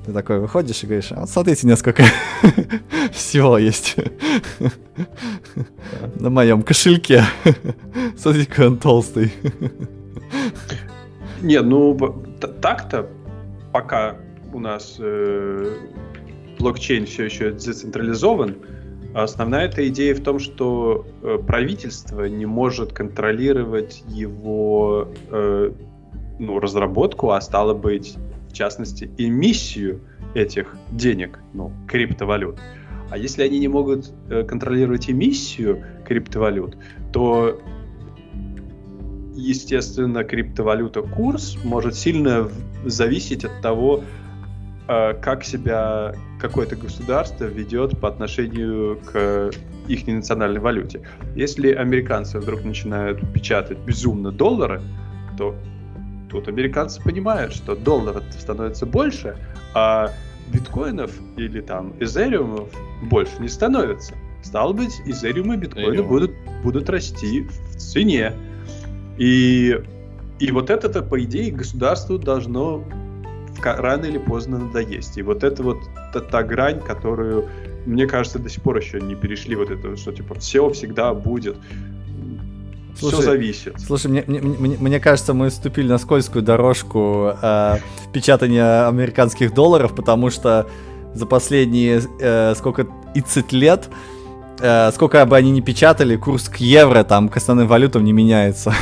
Ты такой выходишь и говоришь, а вот смотрите, несколько *laughs* всего есть на моем кошельке. Смотрите, какой он толстый. Не, ну так-то пока у нас э, блокчейн все еще децентрализован, основная эта идея в том, что э, правительство не может контролировать его э, ну, разработку, а стало быть, в частности, эмиссию этих денег, ну, криптовалют. А если они не могут э, контролировать эмиссию криптовалют, то естественно, криптовалюта курс может сильно зависеть от того, как себя какое-то государство ведет по отношению к их национальной валюте. Если американцы вдруг начинают печатать безумно доллары, то тут американцы понимают, что доллар становится больше, а биткоинов или там эзериумов больше не становится. Стало быть, эзериумы и биткоины будут, будут расти в цене. И, и вот это-то, по идее, государству должно рано или поздно надоесть. И вот это вот та, та грань, которую, мне кажется, до сих пор еще не перешли вот это, что типа все всегда будет. Слушай, все зависит. Слушай, мне, мне, мне, мне кажется, мы вступили на скользкую дорожку э, печатания американских долларов, потому что за последние э, сколько 30 лет э, сколько бы они ни печатали, курс к евро там к основным валютам не меняется.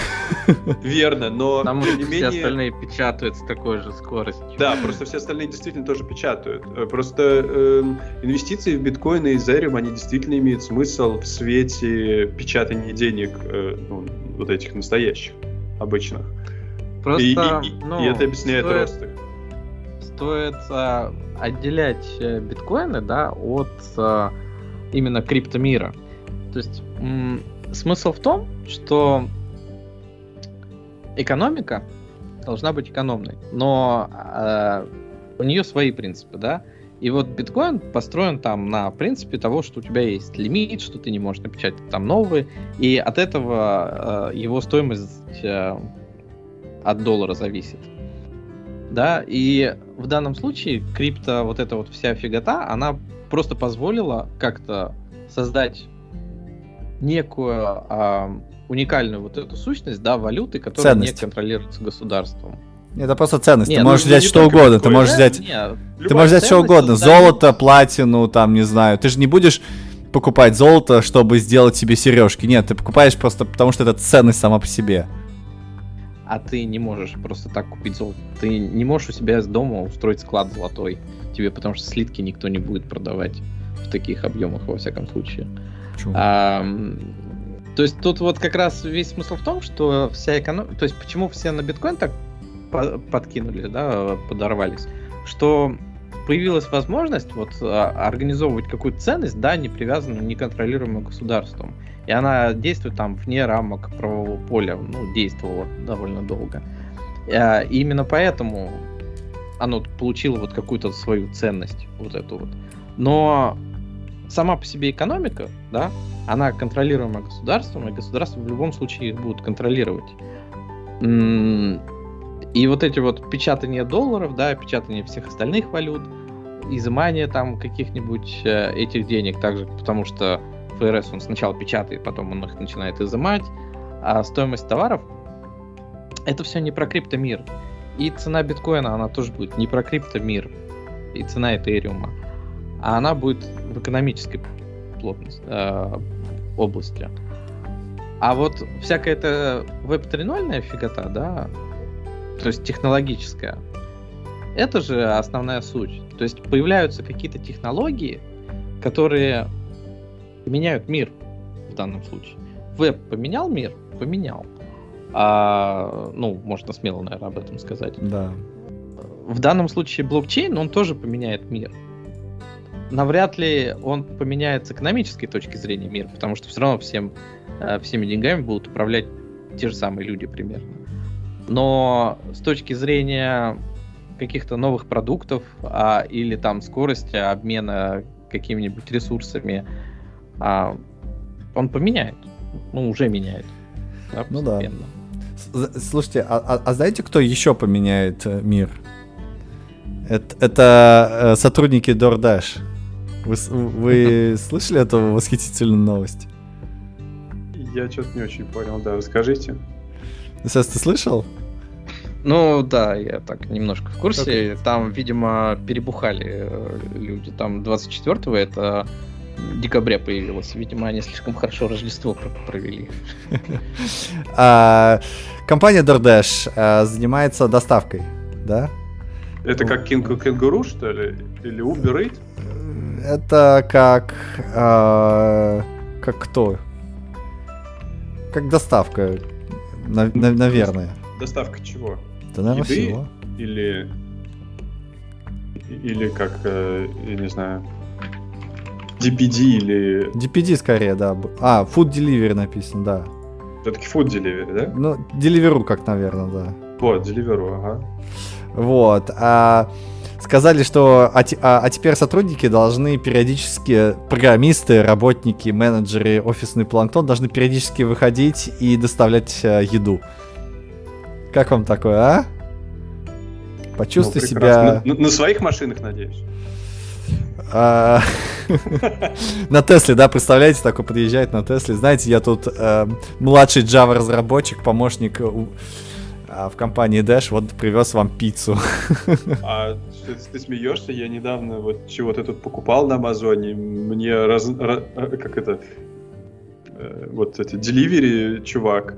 *laughs* Верно, но Потому тем не менее... все остальные печатают с такой же скоростью. Да, просто все остальные действительно тоже печатают. Э, просто э, инвестиции в биткоин и Ethereum, они действительно имеют смысл в свете печатания денег э, ну, вот этих настоящих, обычных. Просто, и, и, ну, и это объясняет стоит, рост Стоит а, отделять э, биткоины, да, от а, именно криптомира. То есть смысл в том, что экономика должна быть экономной, но э, у нее свои принципы, да. И вот биткоин построен там на принципе того, что у тебя есть лимит, что ты не можешь напечатать там новые, и от этого э, его стоимость э, от доллара зависит. Да, и в данном случае крипто, вот эта вот вся фигота, она просто позволила как-то создать некую а, уникальную вот эту сущность, да, валюты, которая ценность. не контролируется государством. Это просто ценность. Нет, ты можешь ну, взять что угодно. Ты можешь взять. Нет, ты можешь взять что угодно. Золото, платину, там, не знаю. Ты же не будешь покупать золото, чтобы сделать себе сережки. Нет, ты покупаешь просто потому, что это ценность сама по себе. А ты не можешь просто так купить золото. Ты не можешь у себя из дома устроить склад золотой тебе, потому что слитки никто не будет продавать в таких объемах, во всяком случае. А, то есть тут вот как раз весь смысл в том, что вся экономика... То есть почему все на биткоин так по подкинули, да, подорвались, что появилась возможность вот а, организовывать какую-то ценность, да, не привязанную, не контролируемую государством. И она действует там вне рамок правового поля, ну, действовала довольно долго. А, и именно поэтому оно получило вот какую-то свою ценность, вот эту вот. Но сама по себе экономика, да, она контролируема государством, и государство в любом случае их будет контролировать. И вот эти вот печатание долларов, да, печатание всех остальных валют, изымание там каких-нибудь э, этих денег, также потому что ФРС он сначала печатает, потом он их начинает изымать, а стоимость товаров это все не про криптомир. И цена биткоина, она тоже будет не про криптомир, и цена этериума, а она будет в экономической плотности, э, области. А вот всякая эта веб 3.0 фигота, да, то есть технологическая, это же основная суть. То есть появляются какие-то технологии, которые меняют мир в данном случае. Веб поменял мир? Поменял. А, ну, можно смело, наверное, об этом сказать. Да. В данном случае блокчейн, он тоже поменяет мир. Навряд ли он поменяет с экономической точки зрения мир, потому что все равно всем, э, всеми деньгами будут управлять те же самые люди примерно. Но с точки зрения каких-то новых продуктов а, или там скорости обмена какими-нибудь ресурсами, а, он поменяет. Ну, уже меняет. Да, ну да. Слушайте, а, а, а знаете, кто еще поменяет э, мир? Это, это сотрудники DoorDash. Вы, вы *laughs* слышали эту восхитительную новость? Я что-то не очень понял, да, расскажите. Сес, ты слышал? Ну да, я так немножко в курсе. Okay. Там, видимо, перебухали э, люди. Там 24-го это декабря появилось. Видимо, они слишком хорошо Рождество провели. *laughs* А, компания DoorDash а, занимается доставкой, да? Это как кенгуру, что ли? Или Uber Eats? Это как... А, как кто? Как доставка, наверное. Доставка чего? Да, наверное, всего. Или... Или как, э, я не знаю, DPD или... DPD скорее, да. А, Food Delivery написано, да. Все-таки Food Delivery, да? Ну, Deliveroo как, наверное, да. Вот, Deliveroo, ага. Вот. А сказали, что а, а, а теперь сотрудники должны периодически, программисты, работники, менеджеры, офисный планктон должны периодически выходить и доставлять а, еду. Как вам такое, а? Почувствуй ну, себя... На, на своих машинах, надеюсь. А, *laughs* на Тесле, да, представляете, такой подъезжает на Тесле. Знаете, я тут э, младший Java разработчик, помощник а в компании Dash вот привез вам пиццу. *laughs* А ты, смеешься? Я недавно вот чего-то тут покупал на Амазоне. Мне раз, раз, как это э, вот эти delivery чувак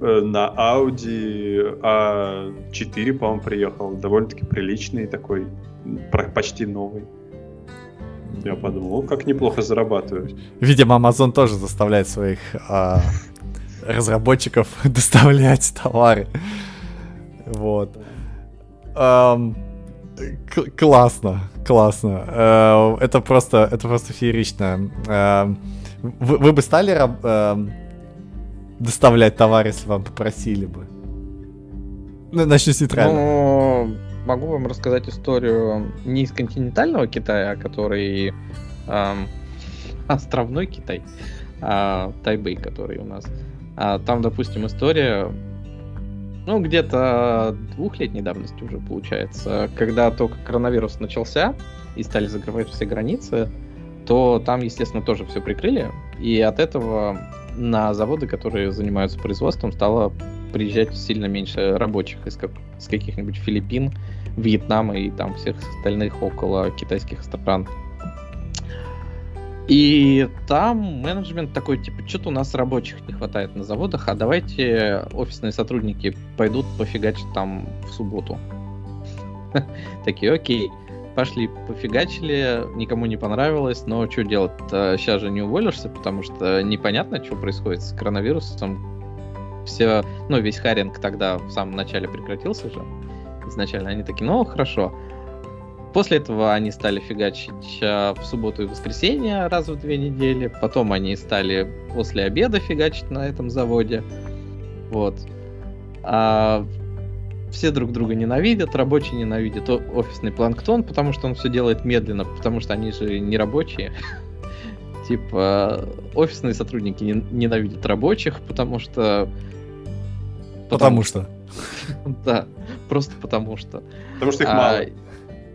э, на Audi A4, по-моему, приехал. Довольно-таки приличный такой, почти новый. Я подумал, как неплохо зарабатывают. Видимо, Amazon тоже заставляет своих а, разработчиков *laughs* доставлять товары. Вот. Um, классно, классно. Uh, это просто, это просто феерично. Uh, вы, вы бы стали uh, доставлять товар, если вам попросили бы? Начну с нейтрально. Ну, могу вам рассказать историю не из континентального Китая, а который эм, *laughs* островной Китай, а Тайбэй, который у нас. А, там, допустим, история, ну, где-то двухлетней давности уже получается, когда только коронавирус начался и стали закрывать все границы, то там, естественно, тоже все прикрыли, и от этого на заводы, которые занимаются производством, стало приезжать сильно меньше рабочих из как, с каких-нибудь Филиппин, Вьетнама и там всех остальных около китайских стран. И там менеджмент такой, типа, что-то у нас рабочих не хватает на заводах, а давайте офисные сотрудники пойдут пофигачить там в субботу. *laughs* Такие, окей, пошли, пофигачили, никому не понравилось, но что делать Сейчас же не уволишься, потому что непонятно, что происходит с коронавирусом. Все, ну, весь харинг тогда в самом начале прекратился же. Изначально они такие, ну, хорошо, После этого они стали фигачить а, в субботу и воскресенье раз в две недели. Потом они стали после обеда фигачить на этом заводе. Вот. А все друг друга ненавидят, рабочие ненавидят офисный планктон, потому что он все делает медленно, потому что они же не рабочие. *laughs* Типа, офисные сотрудники ненавидят рабочих, потому что... Потому что. *laughs* Да, просто потому что. Потому что их мало.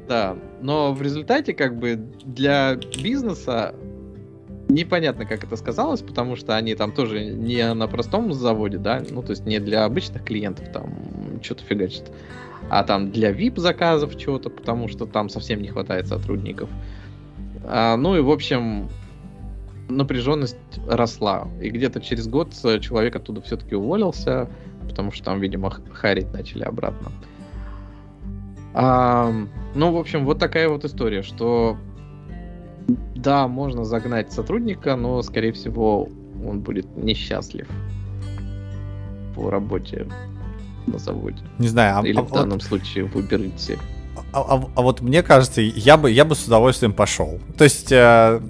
Да, но в результате как бы для бизнеса непонятно, как это сказалось, потому что они там тоже не на простом заводе, да, ну то есть не для обычных клиентов там что-то фигачит, а там для VIP заказов чего-то, потому что там совсем не хватает сотрудников. А, ну и в общем напряженность росла, и где-то через год человек оттуда все-таки уволился, потому что там, видимо, харить начали обратно. А, ну, в общем, вот такая вот история, что да, можно загнать сотрудника, но, скорее всего, он будет несчастлив по работе на заводе. Не знаю, а, Или а, в данном вот... случае в Uber а, а, а вот мне кажется, я бы, я бы с удовольствием пошел. То есть э,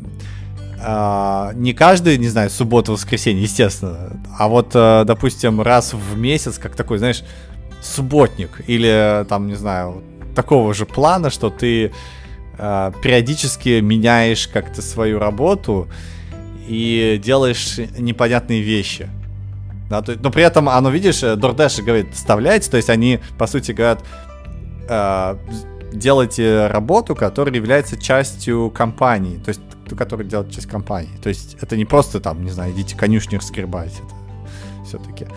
э, не каждый, не знаю, суббота, воскресенье, естественно, а вот, э, допустим, раз в месяц, как такой, знаешь, субботник или там, не знаю, такого же плана, что ты э, периодически меняешь как-то свою работу и делаешь непонятные вещи. Да, то, но при этом оно, видишь, DoorDash говорит, вставляйте, то есть они, по сути, говорят, э, делайте работу, которая является частью компании, то есть которая делает часть компании. То есть это не просто там, не знаю, идите конюшню скребать, это все-таки.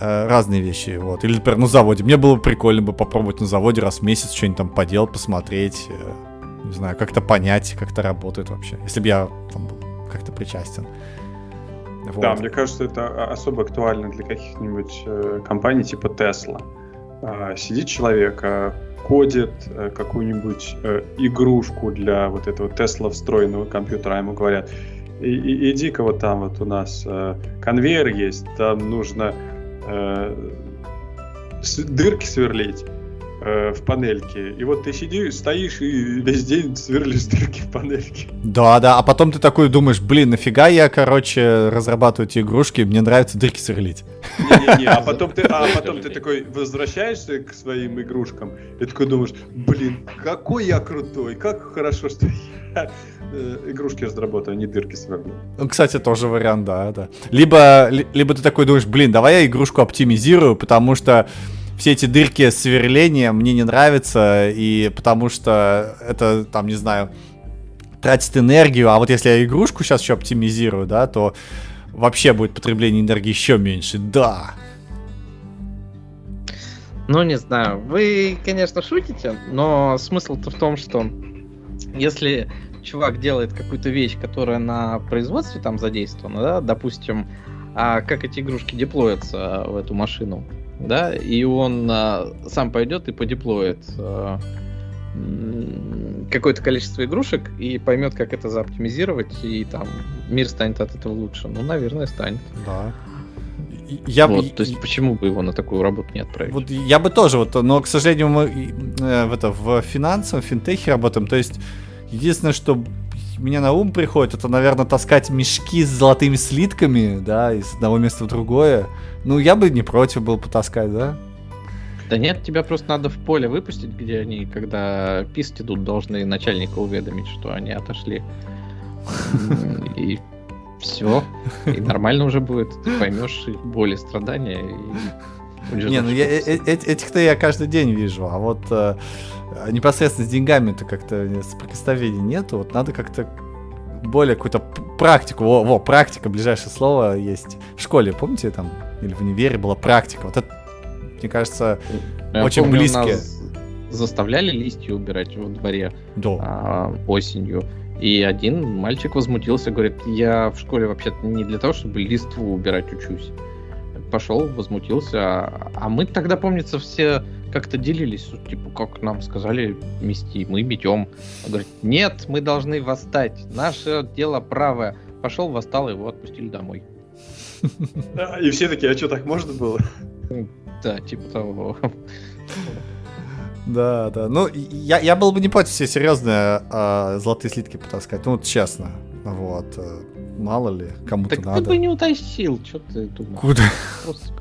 Э, разные вещи, вот. Или, например, на заводе. Мне было прикольно бы попробовать на заводе раз в месяц что-нибудь там поделать, посмотреть, э, не знаю, как-то понять, как это работает вообще. Если бы я там был как-то причастен. Вот. Да, мне кажется, это особо актуально для каких-нибудь э, компаний типа Tesla. Э, сидит человек, э, кодит э, какую-нибудь э, игрушку для вот этого Tesla встроенного компьютера, ему говорят, иди-ка вот там вот у нас э, конвейер есть, там нужно дырки сверлить, э, в панельке. И вот ты сидишь, стоишь и весь день сверлишь дырки в панельке. Да, да, а потом ты такой думаешь, блин, нафига я, короче, разрабатываю эти игрушки, мне нравится дырки сверлить. Не-не-не, а *laughs* потом ты, а потом ты такой возвращаешься к своим игрушкам и такой думаешь, блин, какой я крутой, как хорошо, что я э, игрушки разработаю, а не дырки сверлю. Ну, кстати, тоже вариант, да, да. Либо, либо ты такой думаешь, блин, давай я игрушку оптимизирую, потому что все эти дырки сверления мне не нравятся, и потому что это, там, не знаю, тратит энергию, а вот если я игрушку сейчас еще оптимизирую, да, то вообще будет потребление энергии еще меньше, да. Ну, не знаю, вы, конечно, шутите, но смысл-то в том, что если чувак делает какую-то вещь, которая на производстве там задействована, да, допустим, а как эти игрушки деплоятся в эту машину, да, и он а, сам пойдет и подеплоит а, какое-то количество игрушек и поймет, как это заоптимизировать, и там мир станет от этого лучше. Ну, наверное, станет. Да. Я вот, бы... То есть почему бы его на такую работу не отправить? Вот я бы тоже, вот, но, к сожалению, мы э, в, это, в финансовом, в финтехе работаем. То есть единственное, что меня на ум приходит, это, наверное, таскать мешки с золотыми слитками, да, из одного места в другое. Ну, я бы не против был потаскать, да? Да нет, тебя просто надо в поле выпустить, где они, когда писать идут, должны начальника уведомить, что они отошли. И все. И нормально уже будет. Ты поймешь их боль и страдания. Не, ну я, э, э, этих-то я каждый день вижу, а вот э, непосредственно с деньгами-то как-то соприкосновения нету. Вот надо как-то более какую-то практику. Во, во, практика, ближайшее слово есть. В школе, помните, там, или в универе была практика. Вот это, мне кажется, я очень помню, близкие. Нас заставляли листья убирать во дворе да. а, осенью. И один мальчик возмутился, говорит, я в школе вообще-то не для того, чтобы листву убирать учусь. Пошел, возмутился. А, а мы тогда, помнится, все как-то делились, типа, как нам сказали мести, мы метем. Он говорит, нет, мы должны восстать, наше дело правое. Пошел, восстал, его отпустили домой. И все такие, а что, так можно было? Да, типа того. Да, да. Ну, я, я был бы не против все серьезные а, золотые слитки потаскать. Ну, вот честно. Вот. Э, мало ли, кому-то так надо. ты бы не утащил, что ты думаешь? Куда? Просто...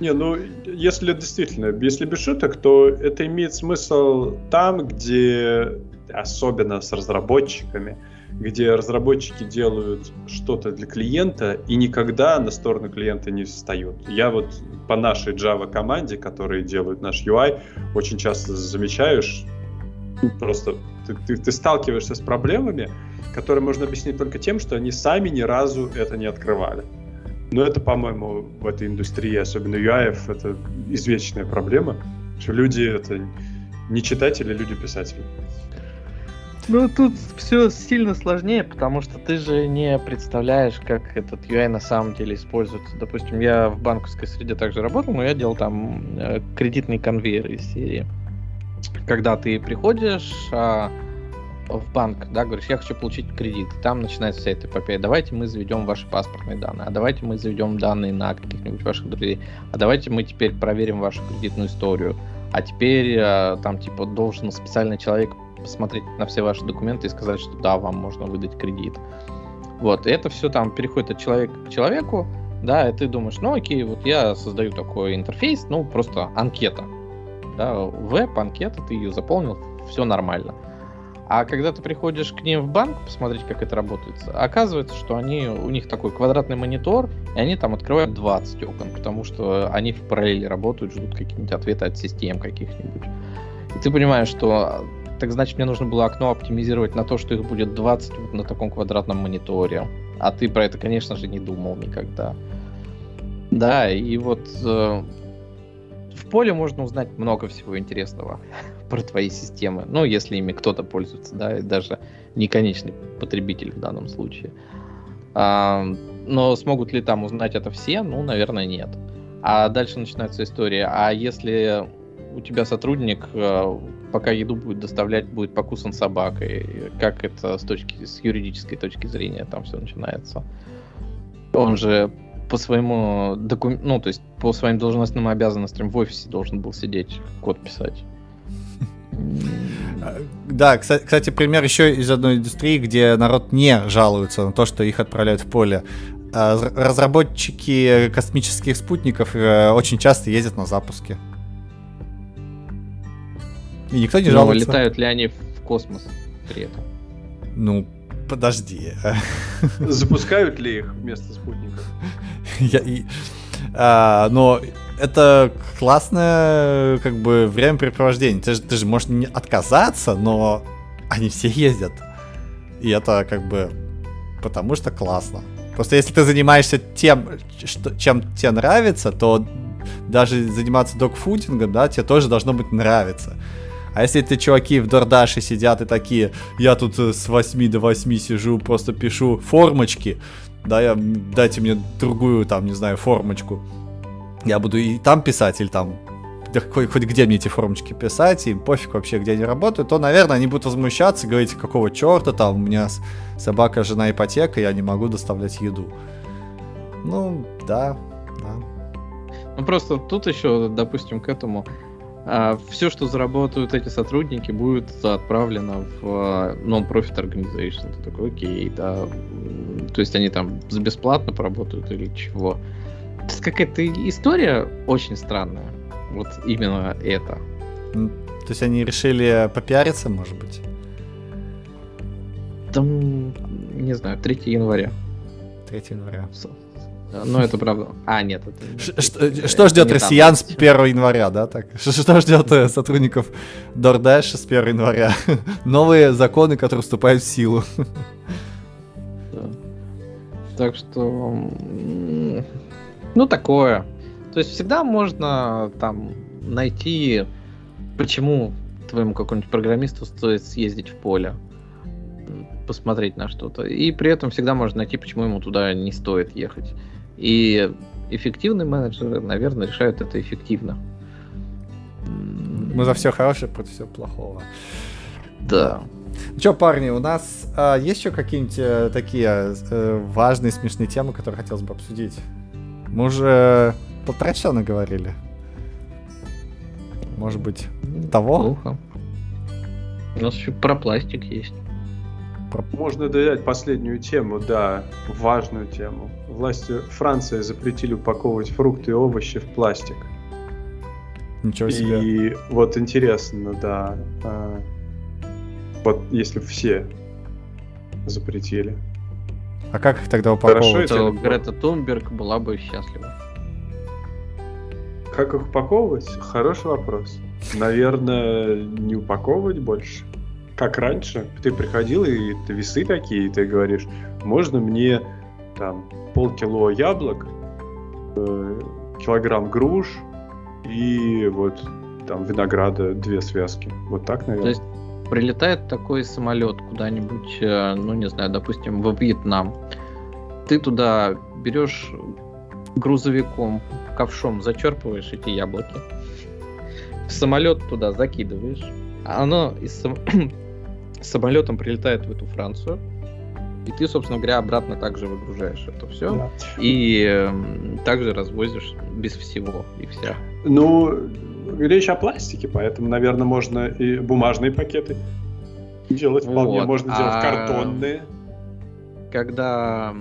Не, ну, если действительно, если без шуток, то это имеет смысл там, где, особенно с разработчиками, где разработчики делают что-то для клиента и никогда на сторону клиента не встают. Я вот по нашей Java команде, которые делают наш UI, очень часто замечаешь, просто ты, ты, ты сталкиваешься с проблемами, которые можно объяснить только тем, что они сами ни разу это не открывали. Но это, по-моему, в этой индустрии, особенно UI, это извечная проблема, что люди это не читатели, люди писатели. Ну, тут все сильно сложнее, потому что ты же не представляешь, как этот UI на самом деле используется. Допустим, я в банковской среде также работал, но я делал там э, кредитный конвейер из серии. Когда ты приходишь а, в банк, да, говоришь, я хочу получить кредит, там начинается вся эта эпопея. Давайте мы заведем ваши паспортные данные, а давайте мы заведем данные на каких-нибудь ваших друзей, а давайте мы теперь проверим вашу кредитную историю. А теперь э, там типа должен специальный человек посмотреть на все ваши документы и сказать, что да, вам можно выдать кредит. Вот, и это все там переходит от человека к человеку, да, и ты думаешь, ну окей, вот я создаю такой интерфейс, ну просто анкета, да, веб, анкета, ты ее заполнил, все нормально. А когда ты приходишь к ним в банк посмотреть, как это работает, оказывается, что они, у них такой квадратный монитор, и они там открывают 20 окон, потому что они в параллели работают, ждут какие-нибудь ответы от систем каких-нибудь. И ты понимаешь, что так значит мне нужно было окно оптимизировать на то, что их будет 20 вот на таком квадратном мониторе. А ты про это, конечно же, не думал никогда. Да, и вот э, в поле можно узнать много всего интересного про твои системы. Ну, если ими кто-то пользуется, да, и даже не конечный потребитель в данном случае. А, но смогут ли там узнать это все? Ну, наверное, нет. А дальше начинается история. А если у тебя сотрудник э, пока еду будет доставлять, будет покусан собакой. Как это с точки с юридической точки зрения там все начинается? Он же по своему документу, ну, то есть по своим должностным обязанностям в офисе должен был сидеть, код писать. Да, кстати, пример еще из одной индустрии, где народ не жалуется на то, что их отправляют в поле. А, разработчики космических спутников э, очень часто ездят на запуски. И никто не Но жалуется. летают ли они в космос при этом? Ну, подожди. Запускают ли их вместо спутников? *laughs* Я, и, а, но это классное как бы времяпрепровождение. Ты же, ты же можешь не отказаться, но они все ездят. И это как бы потому что классно. Просто если ты занимаешься тем, что, чем тебе нравится, то даже заниматься докфудингом, да, тебе тоже должно быть нравиться. А если эти чуваки в Дордаше сидят и такие, я тут э, с 8 до 8 сижу, просто пишу формочки, да, я, дайте мне другую, там, не знаю, формочку. Я буду и там писать, или там да хоть, хоть где мне эти формочки писать, им пофиг вообще, где они работают, то, наверное, они будут возмущаться, говорить, какого черта там, у меня собака, жена, ипотека, я не могу доставлять еду. Ну, да, да. Ну, просто тут еще, допустим, к этому а, все, что заработают эти сотрудники, будет отправлено в а, non-profit organization. Ты такой, окей, да. То есть они там бесплатно поработают или чего. Какая-то история очень странная. Вот именно это. То есть они решили попиариться, может быть? Там, не знаю, 3 января. 3 января. Ну, это правда. А, нет. Это, что, что ждет россиян с 1 января, да? Так? *laughs* Что, что ждет э, сотрудников DoorDash с 1 января? *laughs* Новые законы, которые вступают в силу. Да. Так что... Ну, такое. То есть всегда можно там найти, почему твоему какому-нибудь программисту стоит съездить в поле, посмотреть на что-то. И при этом всегда можно найти, почему ему туда не стоит ехать. И эффективные менеджеры, наверное, решают это эффективно. Мы за все хорошее против всего плохого. Да. Ну что, парни, у нас а, есть еще какие-нибудь э, такие э, важные, смешные темы, которые хотелось бы обсудить? Мы уже полтора часа наговорили. Может быть, того? Плохо. У нас еще про пластик есть. Можно додать последнюю тему, да, важную тему. Власти Франции запретили упаковывать фрукты и овощи в пластик. Ничего себе. И вот интересно, да, а, вот если все запретили. А как их тогда упаковывать? Хорошо, то Грета Тунберг была бы счастлива. Как их упаковывать? Хороший вопрос. Наверное, не упаковывать больше как раньше, ты приходил, и ты весы такие, и ты говоришь, можно мне там полкило яблок, э, килограмм груш и вот там винограда две связки. Вот так, наверное. То есть прилетает такой самолет куда-нибудь, э, ну не знаю, допустим, во Вьетнам. Ты туда берешь грузовиком, ковшом зачерпываешь эти яблоки, в самолет туда закидываешь, оно из *coughs* самолетом прилетает в эту Францию, и ты, собственно говоря, обратно также выгружаешь это все. Да. И э, также развозишь без всего и вся. Ну, речь о пластике, поэтому, наверное, можно и бумажные пакеты делать вполне. Вот. Можно делать а... картонные. Когда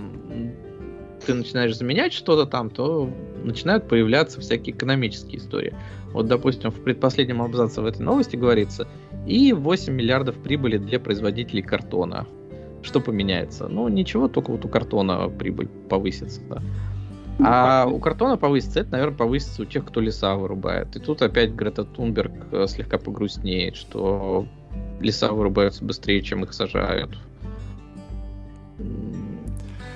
ты начинаешь заменять что-то там, то начинают появляться всякие экономические истории. Вот, допустим, в предпоследнем абзаце в этой новости говорится, и 8 миллиардов прибыли для производителей картона. Что поменяется? Ну, ничего, только вот у картона прибыль повысится. Да. А у картона повысится, это, наверное, повысится у тех, кто леса вырубает. И тут опять Грета Тунберг э, слегка погрустнеет, что леса вырубаются быстрее, чем их сажают.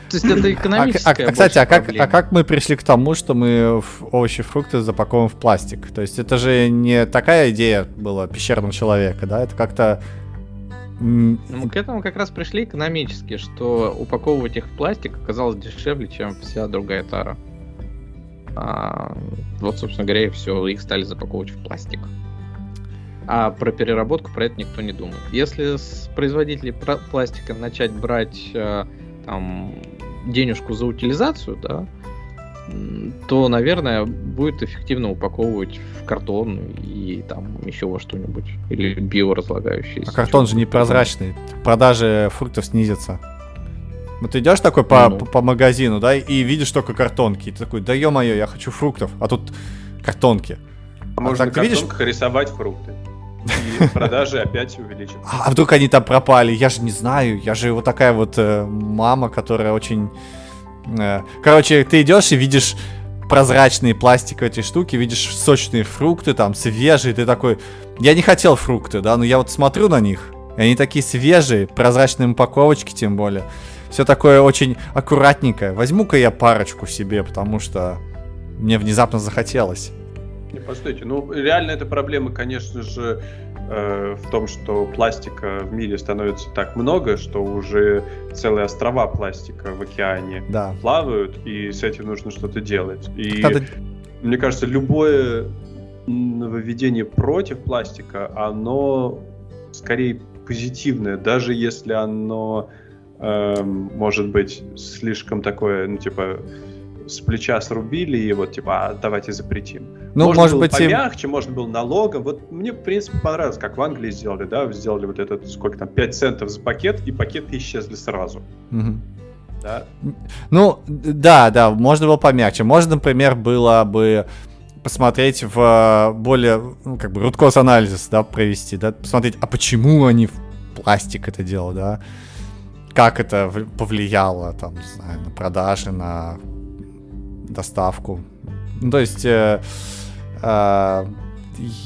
То есть это экономическая а, а, Кстати, а как, а как мы пришли к тому, что мы овощи и фрукты запаковываем в пластик? То есть это же не такая идея была пещерного человека, да? Это как-то... Ну, мы к этому как раз пришли экономически, что упаковывать их в пластик оказалось дешевле, чем вся другая тара. А, вот, собственно говоря, и все, их стали запаковывать в пластик. А про переработку про это никто не думает. Если с производителей пластика начать брать э, там денежку за утилизацию, да, то, наверное, будет эффективно упаковывать в картон и там еще во что-нибудь. Или биоразлагающийся. А картон же непрозрачный. Продажи фруктов снизятся. Вот ты идешь такой по, ну. по, по магазину, да, и видишь только картонки. И ты такой, да ё-моё, я хочу фруктов, а тут картонки. А, а можно так, на видишь... рисовать фрукты. И *laughs* продажи опять увеличатся. А вдруг они там пропали? Я же не знаю. Я же вот такая вот э, мама, которая очень... Э, короче, ты идешь и видишь прозрачные пластиковые эти штуки, видишь сочные фрукты, там, свежие, ты такой... Я не хотел фрукты, да, но я вот смотрю на них, и они такие свежие, прозрачные упаковочки тем более. Все такое очень аккуратненькое. Возьму-ка я парочку себе, потому что мне внезапно захотелось. Не, постойте, ну реально эта проблема, конечно же, э, в том, что пластика в мире становится так много, что уже целые острова пластика в океане да. плавают, и с этим нужно что-то делать. И Надо... мне кажется, любое нововведение против пластика, оно скорее позитивное, даже если оно э, может быть слишком такое, ну типа с плеча срубили и вот типа а, давайте запретим. Ну, можно может было быть помягче, и... можно было налогом. Вот мне в принципе понравилось, как в Англии сделали, да, сделали вот этот сколько там 5 центов за пакет и пакеты исчезли сразу. Угу. Да. Ну, да, да, можно было помягче. Можно, например, было бы посмотреть в более, ну, как бы, руткос анализ, да, провести, да, посмотреть, а почему они в пластик это делают, да, как это повлияло, там, не знаю, на продажи, на доставку. Ну, то есть, э, э,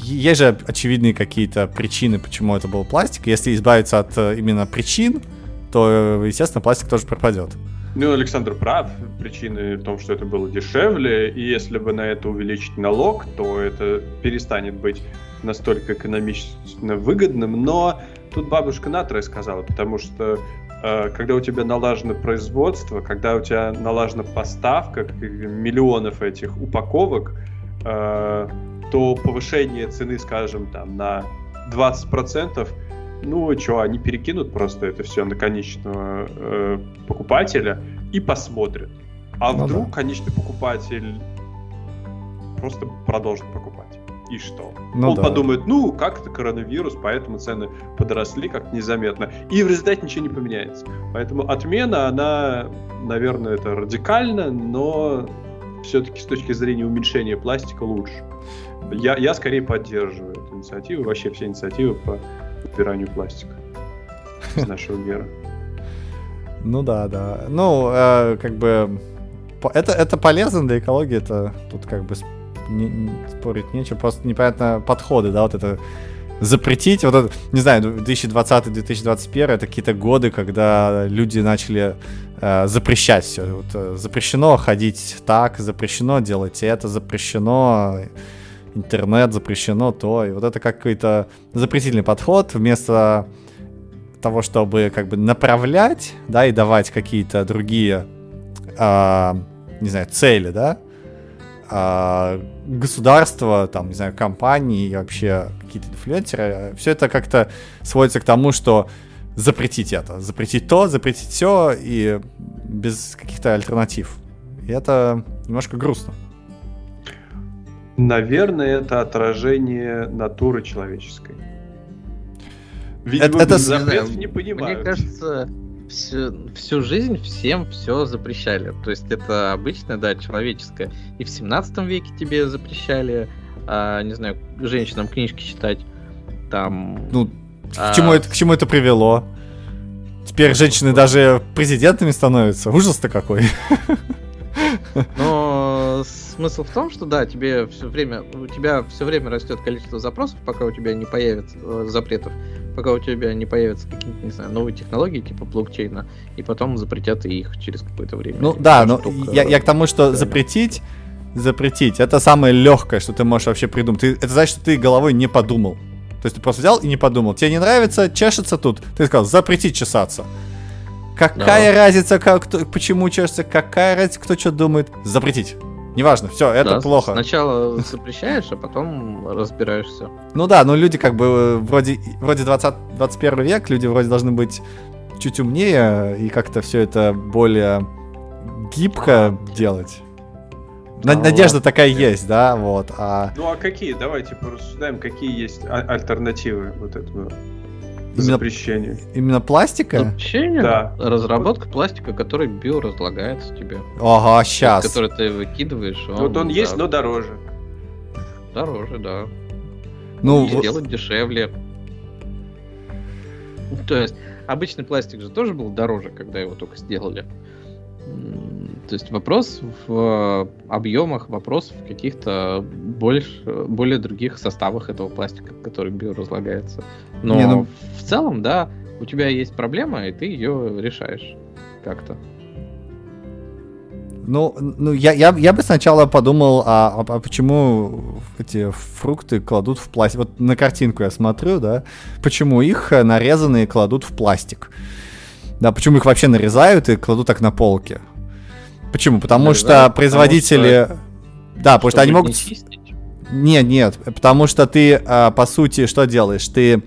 есть же очевидные какие-то причины, почему это был пластик. Если избавиться от э, именно причин, то, естественно, пластик тоже пропадет. Ну, Александр прав. Причины в том, что это было дешевле, и если бы на это увеличить налог, то это перестанет быть настолько экономично выгодным. Но тут бабушка Натра сказала, потому что когда у тебя налажено производство, когда у тебя налажена поставка миллионов этих упаковок, э, то повышение цены, скажем, там на 20%, ну что, они перекинут просто это все на конечного э, покупателя и посмотрят. А ну вдруг да. конечный покупатель просто продолжит покупать и что? Ну, Он да. подумает, ну, как это коронавирус, поэтому цены подросли как незаметно. И в результате ничего не поменяется. Поэтому отмена, она, наверное, это радикально, но все-таки с точки зрения уменьшения пластика лучше. Я, я скорее поддерживаю эту инициативу, вообще все инициативы по убиранию пластика из нашего мира. *laughs* Ну да, да. Ну, э, как бы это, это полезно для экологии, это тут как бы не, спорить нечего, просто непонятно подходы, да, вот это запретить, вот это, не знаю, 2020-2021 это какие-то годы, когда люди начали э, запрещать все. Вот, э, запрещено ходить так, запрещено делать это, запрещено интернет, запрещено то. И вот это какой-то запретительный подход вместо того, чтобы как бы направлять, да, и давать какие-то другие, э, не знаю, цели, да, а, государство, там, не знаю, компании и вообще какие-то инфлюенсеры, все это как-то сводится к тому, что запретить это, запретить то, запретить все и без каких-то альтернатив. И это немножко грустно. Наверное, это отражение натуры человеческой. Видимо, это, это... не понимают. Мне кажется, всю, всю жизнь всем все запрещали. То есть это обычно, да, человеческое. И в 17 веке тебе запрещали, а, не знаю, женщинам книжки читать. Там. Ну, а... к, чему это, к чему это привело? Теперь женщины даже президентами становятся. Ужас-то какой. Но смысл в том, что да, тебе все время, у тебя все время растет количество запросов, пока у тебя не появится э, запретов, пока у тебя не появятся какие-то, не знаю, новые технологии типа блокчейна, и потом запретят их через какое-то время. Ну да, но я, я к тому, что запретить, запретить, это самое легкое, что ты можешь вообще придумать. Ты, это значит, что ты головой не подумал. То есть ты просто взял и не подумал. Тебе не нравится, чешется тут. Ты сказал, запретить чесаться. Какая да. разница, как, кто, почему чешется, какая разница, кто что думает. Запретить. Неважно, все, это да, плохо. Сначала запрещаешь, а потом разбираешься. Ну да, но люди как бы э, вроде, вроде 20, 21 век, люди вроде должны быть чуть умнее и как-то все это более гибко делать. Ну, надежда ладно. такая есть, да, вот. А Ну а какие? Давайте порассуждаем, какие есть а- альтернативы вот этому Именно- запрещению. именно пластика? Запрещение? Да. Разработка пластика, который биоразлагается тебе. Ага, сейчас. Который ты выкидываешь. Вот он есть, да, но дороже. Дороже, да. Ну, и вот- сделать дешевле. То есть, обычный пластик же тоже был дороже, когда его только сделали. То есть вопрос в объемах, вопрос в каких-то больше, более других составах этого пластика, который биоразлагается. Но Не, ну- в целом, да, у тебя есть проблема, и ты ее решаешь как-то. Ну, ну я, я, я бы сначала подумал, а, а- а почему эти фрукты кладут в пластик? Вот на картинку я смотрю, да, почему их э, нарезанные кладут в пластик? Да, почему их вообще нарезают и кладут так на полке? Почему? Потому что потому производители... Да, потому что они могут... не. Нет, нет, потому что ты, а, по сути, что делаешь? Ты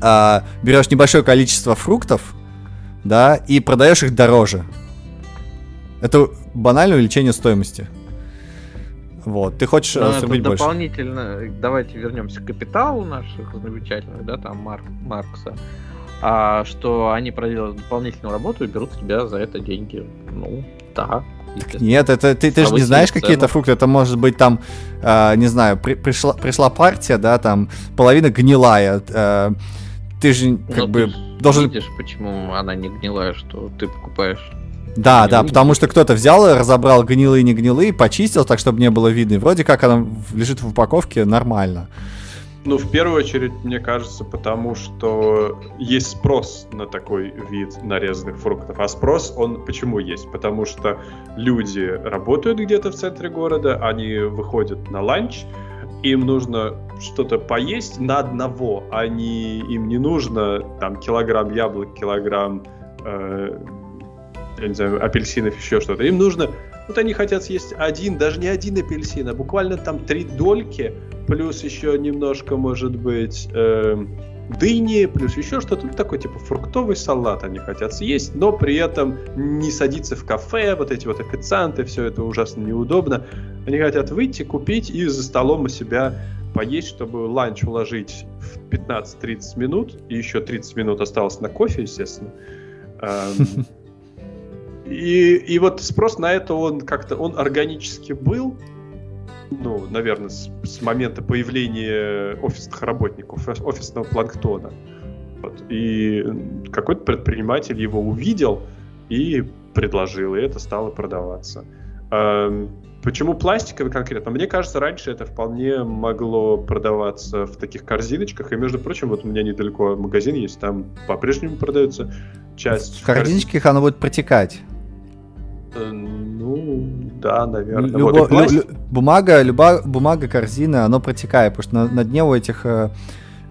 а, берешь небольшое количество фруктов, да, и продаешь их дороже. Это банальное увеличение стоимости. Вот, ты хочешь а, это срубить больше. дополнительно, давайте вернемся к капиталу наших замечательных, да, там Марк, Маркса, а, что они проделают дополнительную работу и берут с тебя за это деньги. Ну, да. Нет, это ты, ты же не знаешь цену. какие-то фрукты. Это может быть там, а, не знаю, при- пришла, пришла партия, да, там половина гнилая. а, ты же как Ну, бы ты должен видишь, почему она не гнилая, что ты покупаешь. Да, гнилые. да, потому что кто-то взял, разобрал гнилые и не гнилые, почистил так, чтобы не было видно. И вроде как она лежит в упаковке нормально. Ну, в первую очередь, мне кажется, потому что есть спрос на такой вид нарезанных фруктов. А спрос, он почему есть? Потому что люди работают где-то в центре города, они выходят на ланч, им нужно что-то поесть на одного, а не, им не нужно там килограмм яблок, килограмм э, я не знаю, апельсинов, еще что-то. Им нужно, вот они хотят съесть один, даже не один апельсин, а буквально там три дольки, плюс еще немножко, может быть, э, дыни, плюс еще что-то, ну, такой типа фруктовый салат они хотят съесть, но при этом не садиться в кафе, вот эти вот официанты, все это ужасно неудобно. Они хотят выйти, купить и за столом у себя поесть, чтобы ланч уложить в 15-30 минут, и еще 30 минут осталось на кофе, естественно. *laughs* И, и вот спрос на это, он как-то, он органически был, ну, наверное, с, с момента появления офисных работников, офис- офисного планктона. Вот. И какой-то предприниматель его увидел и предложил, и это стало продаваться. Эм, Почему пластиковый конкретно? Мне кажется, раньше это вполне могло продаваться в таких корзиночках. И, между прочим, вот у меня недалеко магазин есть, там по-прежнему продается часть... В корзиночках оно будет протекать. Э, Ну, да, наверное. Любо- Вот, и лю- лю- бумага, люба, бумага, корзина, оно протекает, потому что на, на дне у этих э,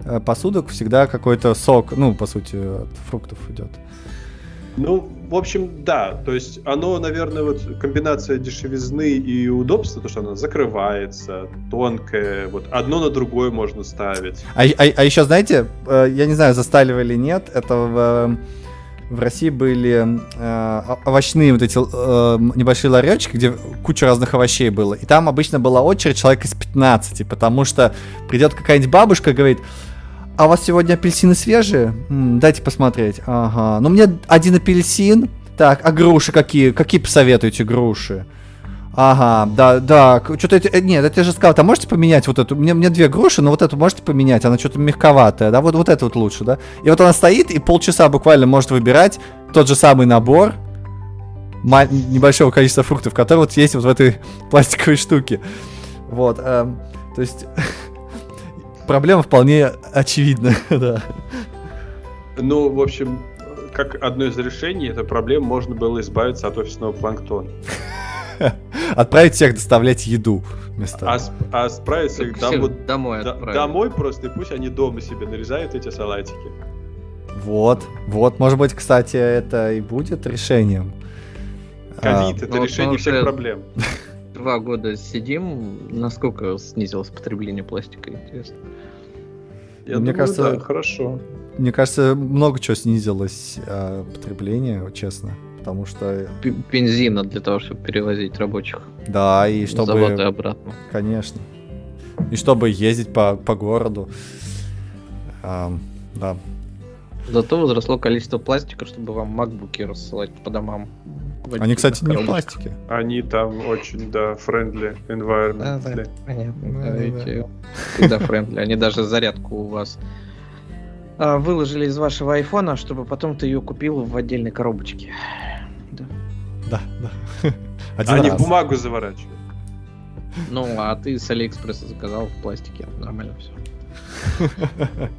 э, посудок всегда какой-то сок, ну, по сути, от фруктов идет. Ну, в общем, да. То есть оно, наверное, вот комбинация дешевизны и удобства, то, что оно закрывается, тонкое, вот одно на другое можно ставить. А, а- а еще, знаете, э, я не знаю, застали вы или нет, это в, в России были э, овощные вот эти э, небольшие ларечки, где куча разных овощей было. И там обычно была очередь человек из 15, потому что придет какая-нибудь бабушка и говорит, а у вас сегодня апельсины свежие? М, дайте посмотреть. Ага. Ну, мне один апельсин. Так, а груши какие? Какие посоветуете груши? Ага, да, да, что-то э, нет, это я же сказал, а можете поменять вот эту, мне, мне две груши, но вот эту можете поменять, она что-то мягковатая, да, вот, вот это вот лучше, да. И вот она стоит и полчаса буквально может выбирать тот же самый набор небольшого количества фруктов, которые вот есть вот в этой *laughs* пластиковой штуке. Вот, эм, то есть *laughs* проблема вполне очевидна, *laughs* да. Ну, в общем, как одно из решений этой проблемы можно было избавиться от офисного планктона. *laughs* Отправить всех доставлять еду вместо... А, а дом- всех вот домой до- отправить. домой просто, и пусть они дома себе нарезают эти салатики. Вот, вот, может быть, кстати, это и будет решением. А, Ковид — это ну решение всех проблем. *laughs* Два года сидим, насколько снизилось потребление пластика, интересно? Я Мне думаю, кажется, да, хорошо. Мне кажется, много чего снизилось а, потребление, честно. Потому что... П- Бензина для того, чтобы перевозить рабочих Да, и чтобы... обратно. Конечно. И чтобы ездить по, по городу. Ам, да. Зато возросло количество пластика, чтобы вам макбуки рассылать по домам. Они, кстати, не в пластике. Они там очень, да, friendly environment. Да, да, понятно. Да, да, friendly. Они даже зарядку у вас а, выложили из вашего айфона, чтобы потом ты ее купил в отдельной коробочке. Да. Да. *laughs* Один Они раз. в бумагу заворачивают. Ну, а ты с Алиэкспресса заказал в пластике. Нормально все. *laughs*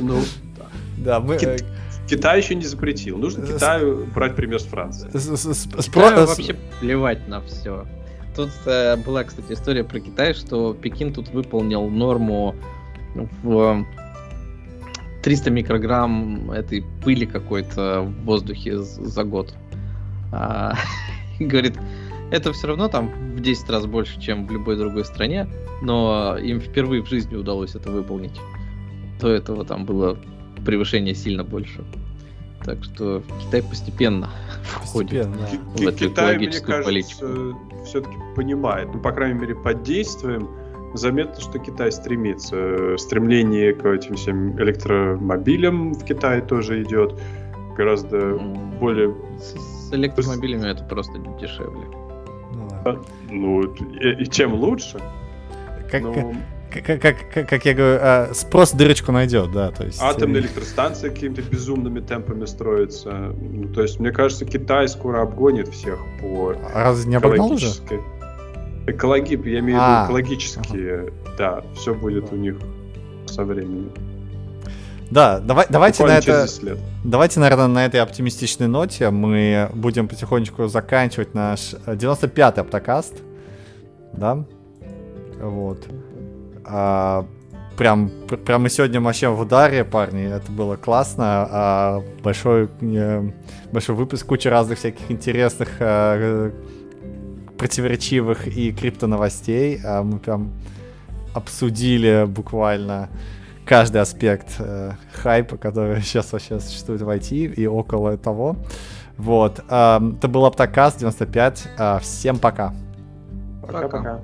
Ну, Да, мы... Кит- Китай еще не запретил. Нужно Китаю брать пример с Франции. э, Китаю вообще плевать на все. Тут э, была, кстати, история про Китай, что Пекин тут выполнил норму в 300 микрограмм этой пыли какой-то в воздухе за год. А, *laughs* говорит, это все равно там в 10 раз больше, чем в любой другой стране, но им впервые в жизни удалось это выполнить. До этого там было превышение сильно больше. Так что Китай постепенно *laughs* входит. Постепенно. Ки- в эту Китай, мне экологическую кажется, все-таки понимает, ну, по крайней мере, под действием заметно, что Китай стремится. Стремление к этим всем электромобилям в Китае тоже идет гораздо более... С, электромобилями это просто дешевле. Ну, ладно. Ну, и, и чем лучше. Как, Ну, как, как, как, как я говорю, а, спрос дырочку найдет, да, то есть... атомные э, электростанции какими-то безумными темпами строятся. Ну, то есть, мне кажется, Китай скоро обгонит всех по а Разве не обогнал уже? экологической... Экологи, я имею в А, виду экологические, да, все будет у них со временем. Да, давай, давайте на это... 10 лет. Давайте, наверное, на этой оптимистичной ноте мы будем потихонечку заканчивать наш э, 95-й оптокаст. Да? Вот. А, прям, пр- прям мы сегодня вообще в ударе, парни. Это было классно. А, большой, э, большой выпуск, куча разных всяких интересных, э, противоречивых и крипто новостей. А, мы прям обсудили буквально каждый аспект э, хайпа, который *laughs* сейчас вообще существует в IT и около того. Вот. эм, это был Аптокаст 95. Э, всем. Пока. Пока-пока.